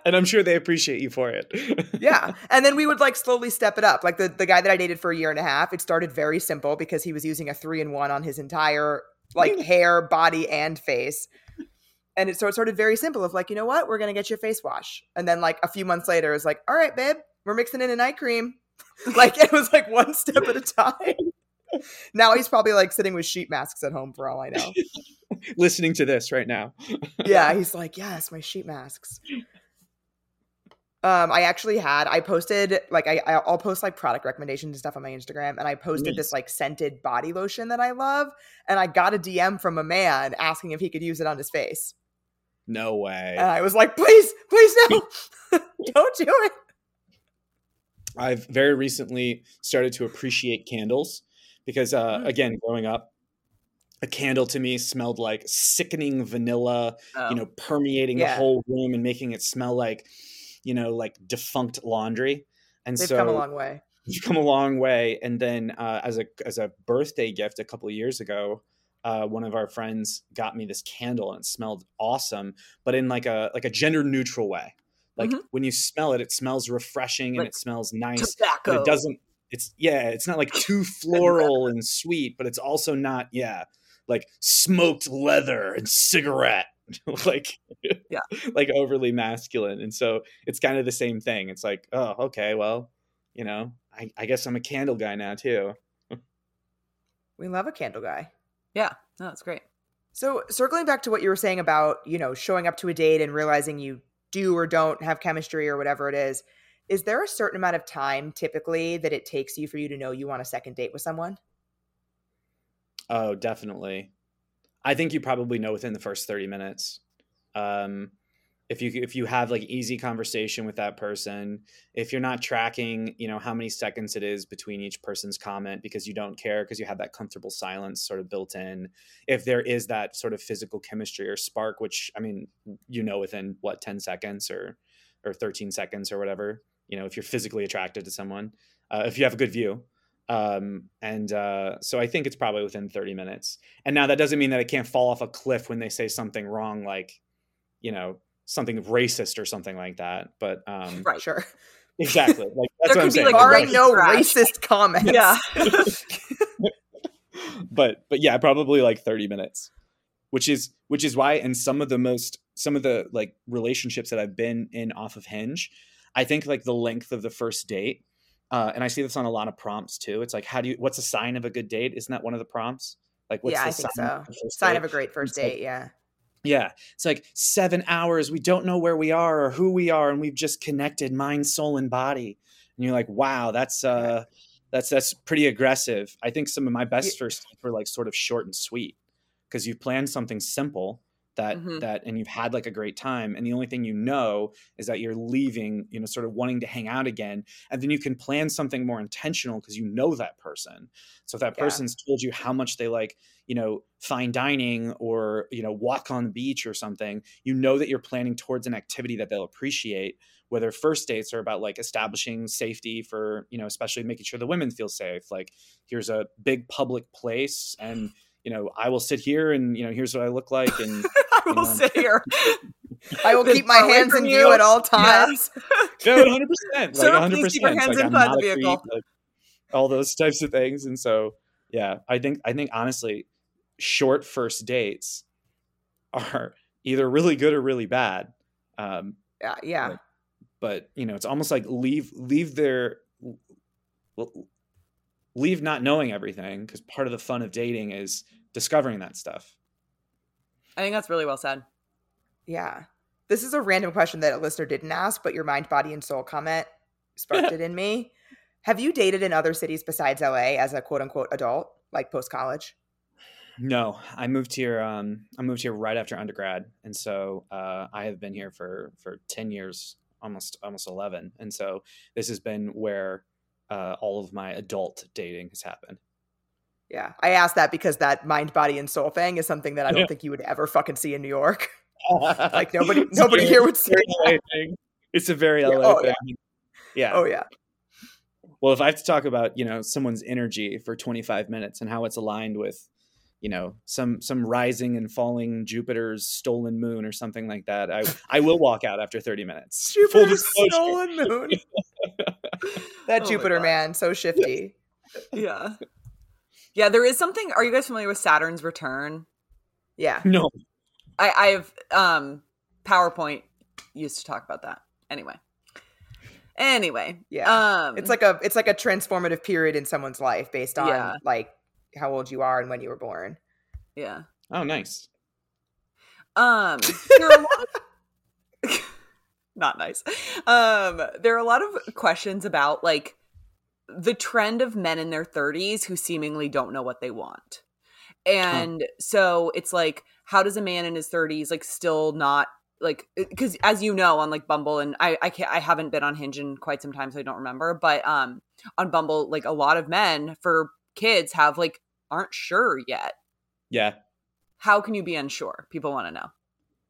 and i'm sure they appreciate you for it. Yeah. And then we would like slowly step it up. Like the, the guy that i dated for a year and a half it started very simple because he was using a three in one on his entire like hair body and face and it, so it started very simple of like you know what? We're gonna get you a face wash. And then like a few months later it's like all right babe we're mixing in a night cream. Like it was like one step at a time. Now he's probably like sitting with sheet masks at home for all i know. Listening to this right now. Yeah, he's like, yes, my sheet masks. Um, I actually had I posted like I I'll post like product recommendations and stuff on my Instagram, and I posted this like scented body lotion that I love, and I got a DM from a man asking if he could use it on his face, no way and I was like, please, please no, don't do it. I've very recently started to appreciate candles because, uh, Mm. again, growing up, a candle to me smelled like sickening vanilla, Oh. you know, permeating Yeah. the whole room and making it smell like, you know, like defunct laundry. And They've so come a long way. you've come a long way. And then uh, as a as a birthday gift a couple of years ago, uh, one of our friends got me this candle and it smelled awesome, but in like a like a gender neutral way. Like Mhm. when you smell it, it smells refreshing and it smells nice Tobacco. but it doesn't it's yeah it's not like too floral and sweet but it's also not yeah like smoked leather and cigarette like Yeah. like overly masculine and so it's kind of the same thing it's like oh okay well you know i, I guess i'm a candle guy now too We love a candle guy. Yeah, no, that's great. So circling back to what you were saying about, you know, showing up to a date and realizing you do or don't have chemistry or whatever it is, is there a certain amount of time typically that it takes you for you to know you want a second date with someone? oh definitely i think you probably know within the first 30 minutes um if you if you have like easy conversation with that person if you're not tracking you know how many seconds it is between each person's comment because you don't care because you have that comfortable silence sort of built in if there is that sort of physical chemistry or spark which i mean you know within what 10 seconds or or 13 seconds or whatever you know if you're physically attracted to someone uh, if you have a good view um and uh so i think it's probably within 30 minutes. And now that doesn't mean that it can't fall off a cliff when they say something wrong like you know something racist or something like that but um Right. Sure. exactly like that's There what i'm could be, saying like, Barring white no racist comments. Yeah. but but yeah probably like 30 minutes which is which is why in some of the most some of the like relationships that i've been in off of hinge i think like the length of the first date uh, and i see this on a lot of prompts too it's like how do you what's a sign of a good date isn't that one of the prompts like what's yeah, the I think so. of Sign date? of a great first It's like- date, yeah. Yeah. It's like seven hours. We don't know where we are or who we are, and we've just connected mind, soul, and body. And you're like, wow, that's uh that's that's pretty aggressive. I think some of my best first were like sort of short and sweet because you've planned something simple that Mhm. that and you've had like a great time and the only thing you know is that you're leaving you know sort of wanting to hang out again and then you can plan something more intentional because you know that person so if that Yeah. person's told you how much they like you know fine dining or you know walk on the beach or something you know that you're planning towards an activity that they'll appreciate whether first dates are about like establishing safety for you know especially making sure the women feel safe like here's a big public place and you know i will sit here and you know here's what i look like and I will Yeah. sit here. I will keep my hands from in you. view at all Yeah. times. no 100 percent Sir, like 100 please keep your hands like i'm inside not the a creep like all those types of things and so yeah i think i think honestly short first dates are either really good or really bad. Um, Yeah, yeah. Like, but you know, it's almost like leave leave their leave not knowing everything because part of the fun of dating is discovering that stuff. I think that's really well said. Yeah. This is a random question that a listener didn't ask, but your mind, body, and soul comment sparked it in me. Have you dated in other cities besides LA as a quote unquote adult, like post college? No, I moved here. Um, I moved here right after undergrad, and so uh, I have been here for for ten years, almost almost eleven. And so this has been where uh, all of my adult dating has happened. Yeah. I asked that because that mind, body, and soul thing is something that I don't Yeah. think you would ever fucking see in New York. Like nobody nobody here would see. very that. LA thing. It's a very Yeah, LA oh, yeah. thing. Yeah. Oh yeah. Well, if I have to talk about you know someone's energy for 25 minutes and how it's aligned with you know some some rising and falling Jupiter's stolen moon or something like that, I I will walk out after 30 minutes. Full Jupiter's stolen moon. that Oh Jupiter man, so shifty. Yeah. Yeah, there is something. Are you guys familiar with Saturn's return? Yeah. No. I, I have um PowerPoint used to talk about that. Anyway. Anyway. Yeah. Um It's like a it's like a transformative period in someone's life based on Yeah. like how old you are and when you were born. yeah. Oh, nice. Um there are a lot of not nice. Um there are a lot of questions about like the trend of men in their 30s who seemingly don't know what they want. And so it's like how does a man in his 30s like still not like because as you know on like Bumble and I I can't I haven't been on Hinge in quite some time so I don't remember but um on Bumble like a lot of men for kids have like aren't sure yet. Yeah. How can you be unsure? People want to know.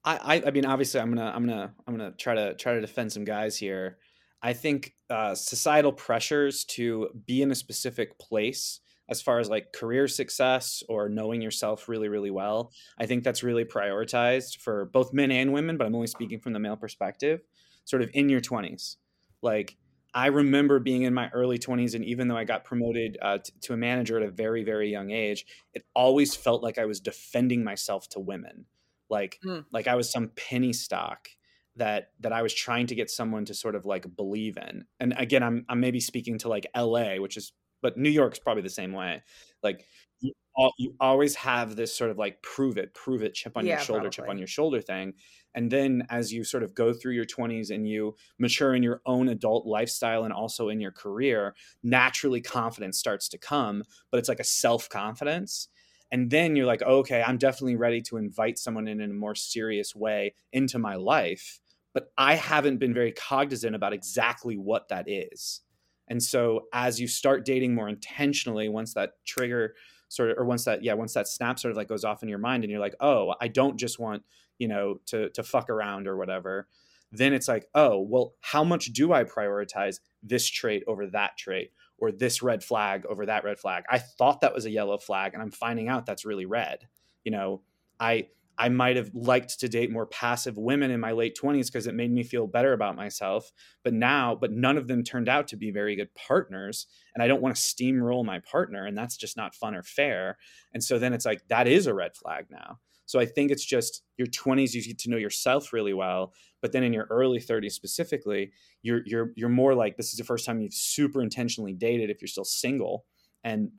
I, I I mean obviously I'm gonna I'm gonna I'm gonna try to try to defend some guys here. I think uh, societal pressures to be in a specific place as far as like career success or knowing yourself really really well. I think that's really prioritized for both men and women, but I'm only speaking from the male perspective. Sort of in your 20s, like I remember being in my early 20s, and even though I got promoted uh, t- to a manager at a very very young age, it always felt like I was defending myself to women like Mm. like I was some penny stock that that I was trying to get someone to sort of like believe in. And again, I'm I'm maybe speaking to like LA, which is but New York's probably the same way. Like you, al- you always have this sort of like prove it, prove it, chip on your Yeah, shoulder, chip on your shoulder thing. And then as you sort of go through your 20s and you mature in your own adult lifestyle and also in your career, naturally confidence starts to come, but it's like a self confidence and then you're like okay i'm definitely ready to invite someone in in a more serious way into my life but i haven't been very cognizant about exactly what that is. And so as you start dating more intentionally once that trigger sort of or once that yeah once that snap sort of like goes off in your mind and you're like oh i don't just want you know to to fuck around or whatever then it's like oh well how much do i prioritize this trait over that trait or this red flag over that red flag. I thought that was a yellow flag and I'm finding out that's really red. You know, I I might have liked to date more passive women in my late 20s because it made me feel better about myself, but now but none of them turned out to be very good partners and I don't want to steamroll my partner and that's just not fun or fair. And so then it's like that is a red flag now. So I think it's just your 20s you get to know yourself really well, but then in your early 30s specifically, you're you're you're more like this is the first time you've super intentionally dated if you're still single and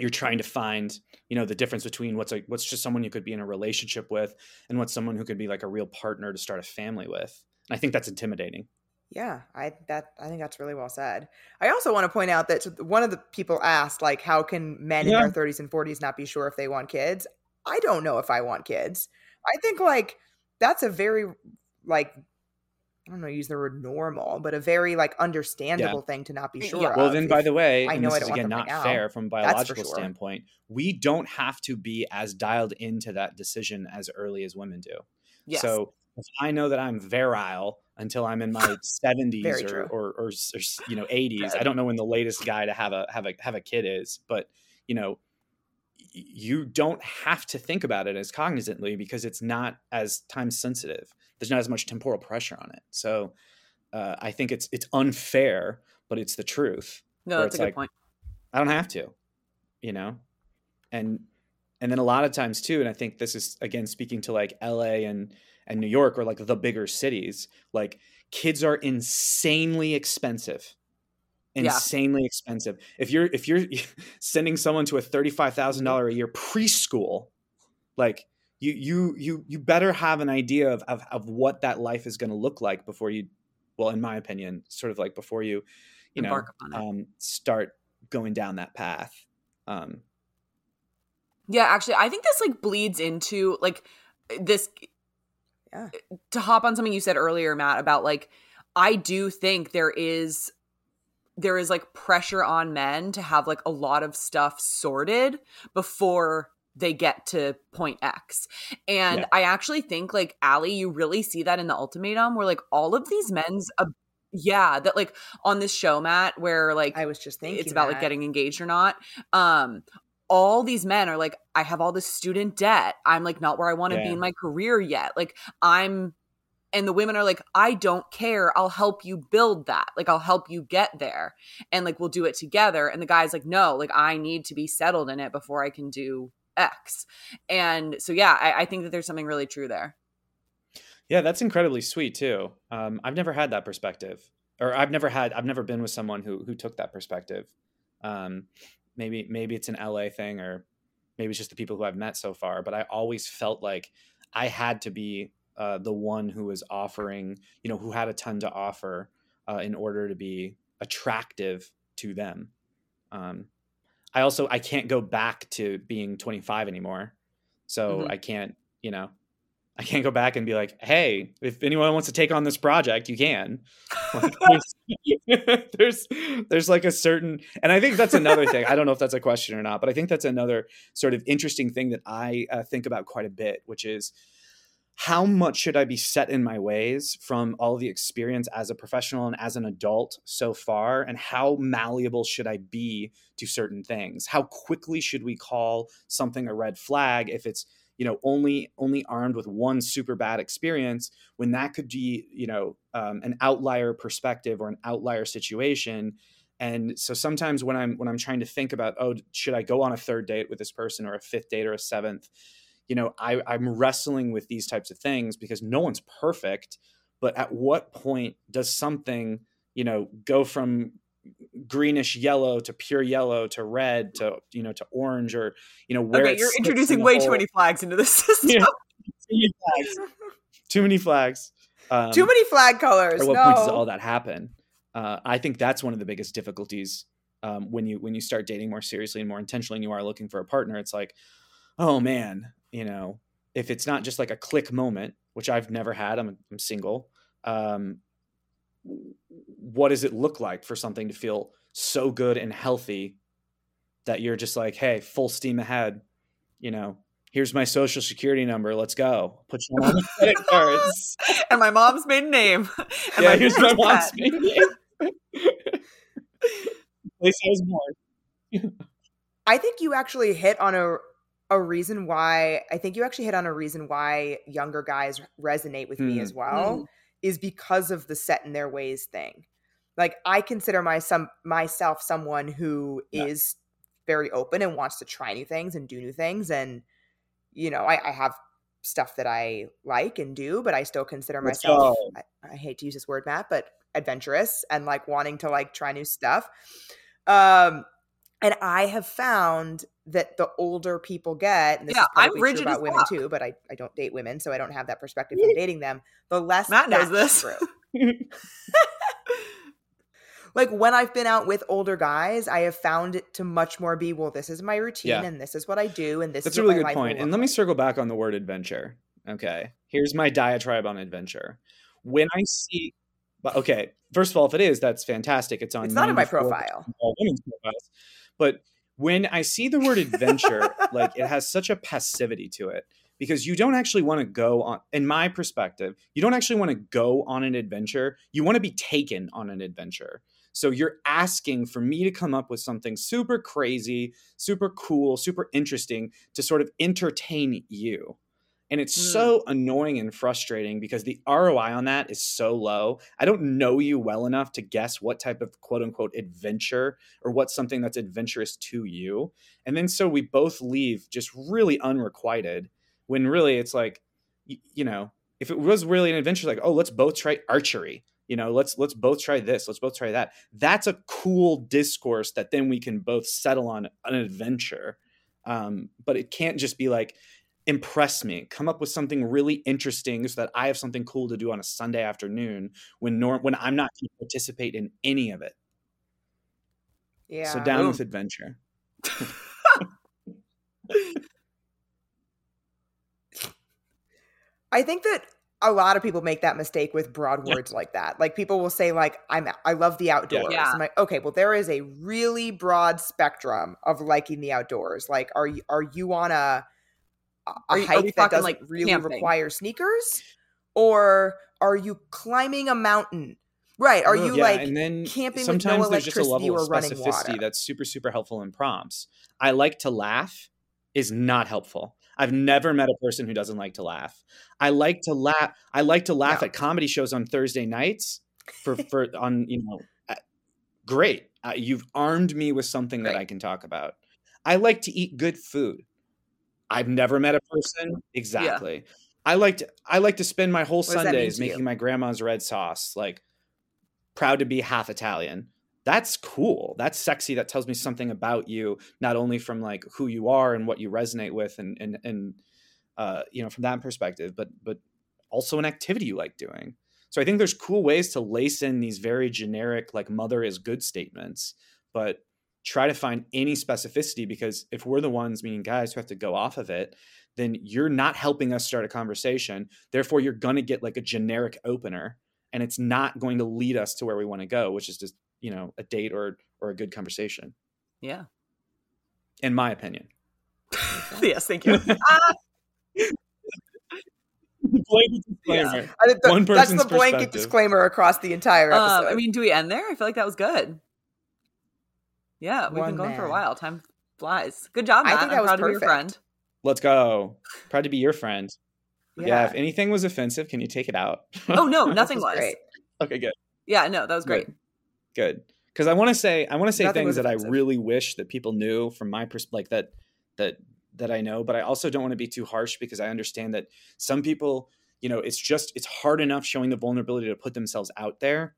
you're trying to find you know the difference between what's like what's just someone you could be in a relationship with and what's someone who could be like a real partner to start a family with and i think that's intimidating Yeah, I that I think that's really well said. I also want to point out that one of the people asked like how can men Yeah. in their 30s and 40s not be sure if they want kids? I don't know if I want kids. I think like that's a very like I don't know use the word normal, but a very like understandable thing to not be Yeah. sure Well, well then by the way I know this I is again not right fair from a biological sure. standpoint we don't have to be as dialed into that decision as early as women do Yes. So if I know that I'm virile until I'm in my 70s or, or, or, or, you know 80s, I don't know when the latest guy to have a have a have a kid is, but you know you don't have to think about it as cognizantly because it's not as time sensitive. There's not as much temporal pressure on it. So uh, I think it's it's unfair, but it's the truth. no, that's a good like, point. I don't have to, you know, and and then a lot of times too and i think this is again speaking to like la and and new york or like the bigger cities like kids are insanely expensive Yeah. insanely expensive if you're if you're sending someone to a $35000 a year preschool like you you you you better have an idea of of, of what that life is going to look like before you well in my opinion sort of like before you you know Embark upon um start going down that path um Yeah, actually, I think this like bleeds into like this Yeah. to hop on something you said earlier, Matt, about like I do think there is there is like pressure on men to have like a lot of stuff sorted before they get to point X. And Yeah. I actually think like Ali, you really see that in the ultimatum where like all of these men's uh, yeah, that like on this show, Matt, where like I was just thinking it's about like getting engaged or not. Um, all these men are like, I have all this student debt. I'm like not where I want to be in my career yet. Like I'm, and the women are like, I don't care. I'll help you build that. Like I'll help you get there, and like we'll do it together. And the guy's like, no, like I need to be settled in it before I can do X. And so yeah, I, I think that there's something really true there. Yeah, that's incredibly sweet too. Um, I've never had that perspective, or I've never had, I've never been with someone who who took that perspective. Um, maybe maybe it's an LA thing, or maybe it's just the people who I've met so far. But I always felt like I had to be uh, the one who was offering, you know, who had a ton to offer uh, in order to be attractive to them. Um, I also I can't go back to being 25 anymore, so Mhm. I can't, you know, I can't go back and be like, hey, if anyone wants to take on this project, you can. Like, there's, there's there's like a certain and I think that's another thing. I don't know if that's a question or not, but I think that's another sort of interesting thing that I uh, think about quite a bit, which is how much should I be set in my ways from all the experience as a professional and as an adult so far? And how malleable should I be to certain things? How quickly should we call something a red flag if it's you know only only armed with one super bad experience when that could be you know um, an outlier perspective or an outlier situation and so sometimes when i'm when i'm trying to think about oh should i go on a third date with this person or a fifth date or a seventh you know I, i'm wrestling with these types of things because no one's perfect but at what point does something you know go from greenish yellow to pure yellow to red to you know to orange or you know where okay, you're introducing way too many flags into this system. Yeah. too many flags too many flags um, Too many flag colors. at what no. point does all that happen uh, i think that's one of the biggest difficulties um, when you when you start dating more seriously and more intentionally and you are looking for a partner it's like oh man you know if it's not just like a click moment which i've never had i'm, I'm single um, what does it look like for something to feel so good and healthy that you're just like hey full steam ahead you know here's my social security number let's go put you on the credit cards and my mom's maiden name. And yeah, here's my mom's pet. maiden name. Place I was born. I think you actually hit on a a reason why I think you actually hit on a reason why younger guys resonate with me Hmm. as well Hmm. is because of the set in their ways thing. Like I consider my some myself someone who is Yeah. very open and wants to try new things and do new things and you know I, I have stuff that I like and do, but I still consider Let's myself I, I hate to use this word, Matt, but adventurous and like wanting to like try new stuff. Um and I have found that the older people get, and this Yeah, is I'm rigid about women fuck. too, but I, I don't date women, so I don't have that perspective from dating them. The less Matt knows this. Like when I've been out with older guys, I have found it to much more be, well, this is my routine Yeah. and this is what I do, and this That's is a really good point. And let me circle back on the word adventure. Okay. Here's my diatribe on adventure. When I see, okay, first of all, if it is, that's fantastic. It's on It's not in my profile. all women's profiles. But when I see the word adventure, like it has such a passivity to it because you don't actually want to go on, in my perspective, you don't actually want to go on an adventure. You want to be taken on an adventure. So you're asking for me to come up with something super crazy, super cool, super interesting to sort of entertain you. And it's Mm. so annoying and frustrating because the ROI on that is so low. I don't know you well enough to guess what type of quote unquote adventure or what's something that's adventurous to you. And then so we both leave just really unrequited when really it's like, y- you know, if it was really an adventure, like, oh, let's both try archery. You know, let's let's both try this, let's both try that. That's a cool discourse that then we can both settle on an adventure. Um, but it can't just be like, impress me come up with something really interesting so that i have something cool to do on a sunday afternoon when nor- when i'm not going to participate in any of it Yeah. so down Boom. with adventure I think that a lot of people make that mistake with broad Yeah. words like that. Like people will say like I'm I love the outdoors. Yeah. I'm like, okay, well there is a really broad spectrum of liking the outdoors. Like are you are you on a a you- hike that doesn't like, really camping? require sneakers? Or are you climbing a mountain? Right. Are you yeah like and then camping with no sometimes there's just a level of specificity that's super super helpful in prompts i like to laugh is not helpful i've never met a person who doesn't like to laugh i like to laugh i like to laugh No. at comedy shows on thursday nights for for on you know uh, great uh, you've armed me with something that i can talk about i like to eat good food i've never met a person exactly i like to i like to spend my whole mean sundays to you? making my grandma's red sauce like proud to be half Italian. That's cool. That's sexy. That tells me something about you, not only from like who you are and what you resonate with, and and and uh, you know from that perspective, but but also an activity you like doing. So I think there's cool ways to lace in these very generic like mother is good statements, but try to find any specificity because if we're the ones, meaning guys, who have to go off of it, then you're not helping us start a conversation. Therefore, you're going to get like a generic opener and it's not going to lead us to where we want to go which is just you know a date or or a good conversation Yeah. in my opinion yes, thank you. Disclaimer. I think the- One that's person's the blanket disclaimer across the entire episode. um, I mean, do we end there? I feel like that was good. Yeah, we've One been going for a while. Time flies. Good job, I think that I'm was proud to be your perfect. friend. let's go proud to be your friend yeah. if anything was offensive can you take it out Oh no, nothing was was. great. okay good Yeah, no, that was great. good because i want to say i want to say Nothing things that offensive. i really wish that people knew from my perspective like that that that i know but i also don't want to be too harsh because i understand that some people you know it's just it's hard enough showing the vulnerability to put themselves out there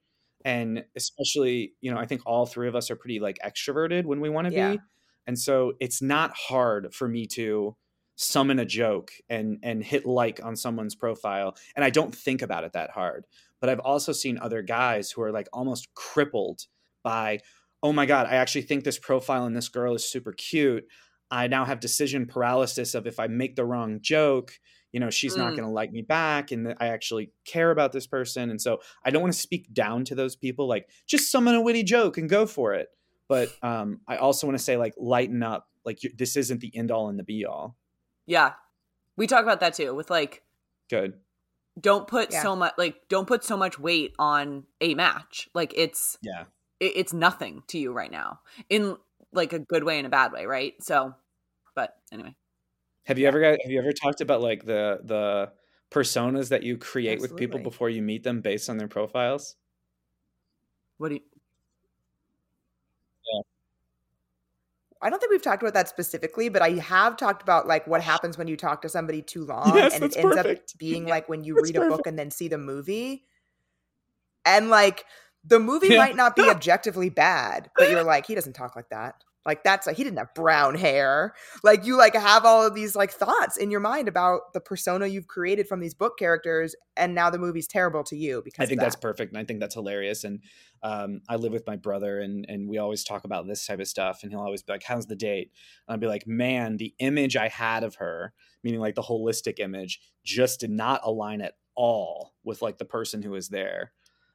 and especially you know i think all three of us are pretty like extroverted when we want to Yeah. be and so it's not hard for me to summon a joke and and hit like on someone's profile and i don't think about it that hard but i've also seen other guys who are like almost crippled by oh my god i actually think this profile in this girl is super cute i now have decision paralysis of if i make the wrong joke you know she's not Mm. going to like me back and i actually care about this person and so i don't want to speak down to those people like just summon a witty joke and go for it but um i also want to say like lighten up like you, this isn't the end all and the be all Yeah. We talk about that too with like good don't put Yeah. so much like don't put so much weight on a match. Like it's yeah it, it's nothing to you right now in like a good way and a bad way, right? So, but anyway. Have you ever got have you ever talked about like the the personas that you create with people before you meet them based on their profiles What do you I don't think we've talked about that specifically, but I have talked about like what happens when you talk to somebody too long Yes, and it ends perfect. up being like when you That's read a book and then see the movie. And like the movie Yeah. might not be objectively bad, but you're like, he doesn't talk like that. Like that's like he didn't have brown hair. Like you like have all of these like thoughts in your mind about the persona you've created from these book characters, and now the movie's terrible to you because I think that's perfect, and I think that's hilarious. And um, I live with my brother, and and we always talk about this type of stuff. And he'll always be like, "How's the date?" And I'll be like, "Man, the image I had of her, meaning like the holistic image, just did not align at all with like the person who was there."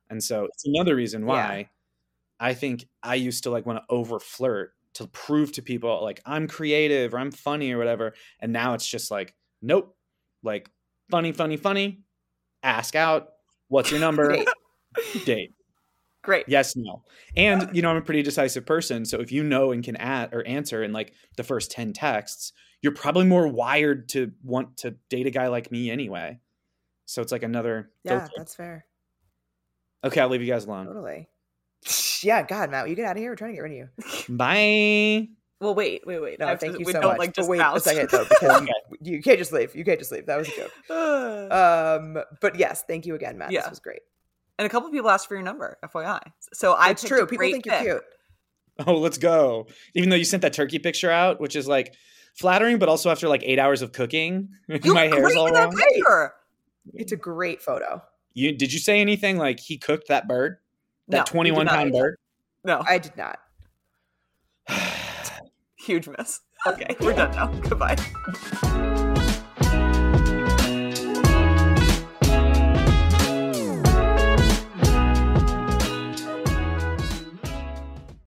And so it's another reason why I think I used to like want to over flirt to prove to people like I'm creative or I'm funny or whatever. And now it's just like, nope, like funny, funny, funny. Ask out. What's your number? Date. Date. Great. Yes, no. And you know, I'm a pretty decisive person. So if you know and can add or answer in like the first 10 texts, you're probably more wired to want to date a guy like me anyway. So it's like another Yeah, filter. that's fair. Okay, I'll leave you guys alone. Totally. Yeah, God, Matt, you get out of here. We're trying to get rid of you. Bye. Well, wait, wait, wait. No, I thank to- you we so don't much. Like but just wait bounce. a second though, because Okay. you, you can't just leave. You can't just leave. That was a joke. Um, but yes, thank you again, Matt. Yeah. This was great. and a couple people asked for your number, FYI. So I It's picked true. People think you're pick. cute. Oh, let's go. Even though you sent that turkey picture out, which is like flattering, but also after like eight hours of cooking, You my look hair's all in wrong. picture. It's a great photo. You did you say anything like he cooked that bird? No, That you 21 not. pound bird? No, I did not. huge miss. Okay, we're done now. Goodbye.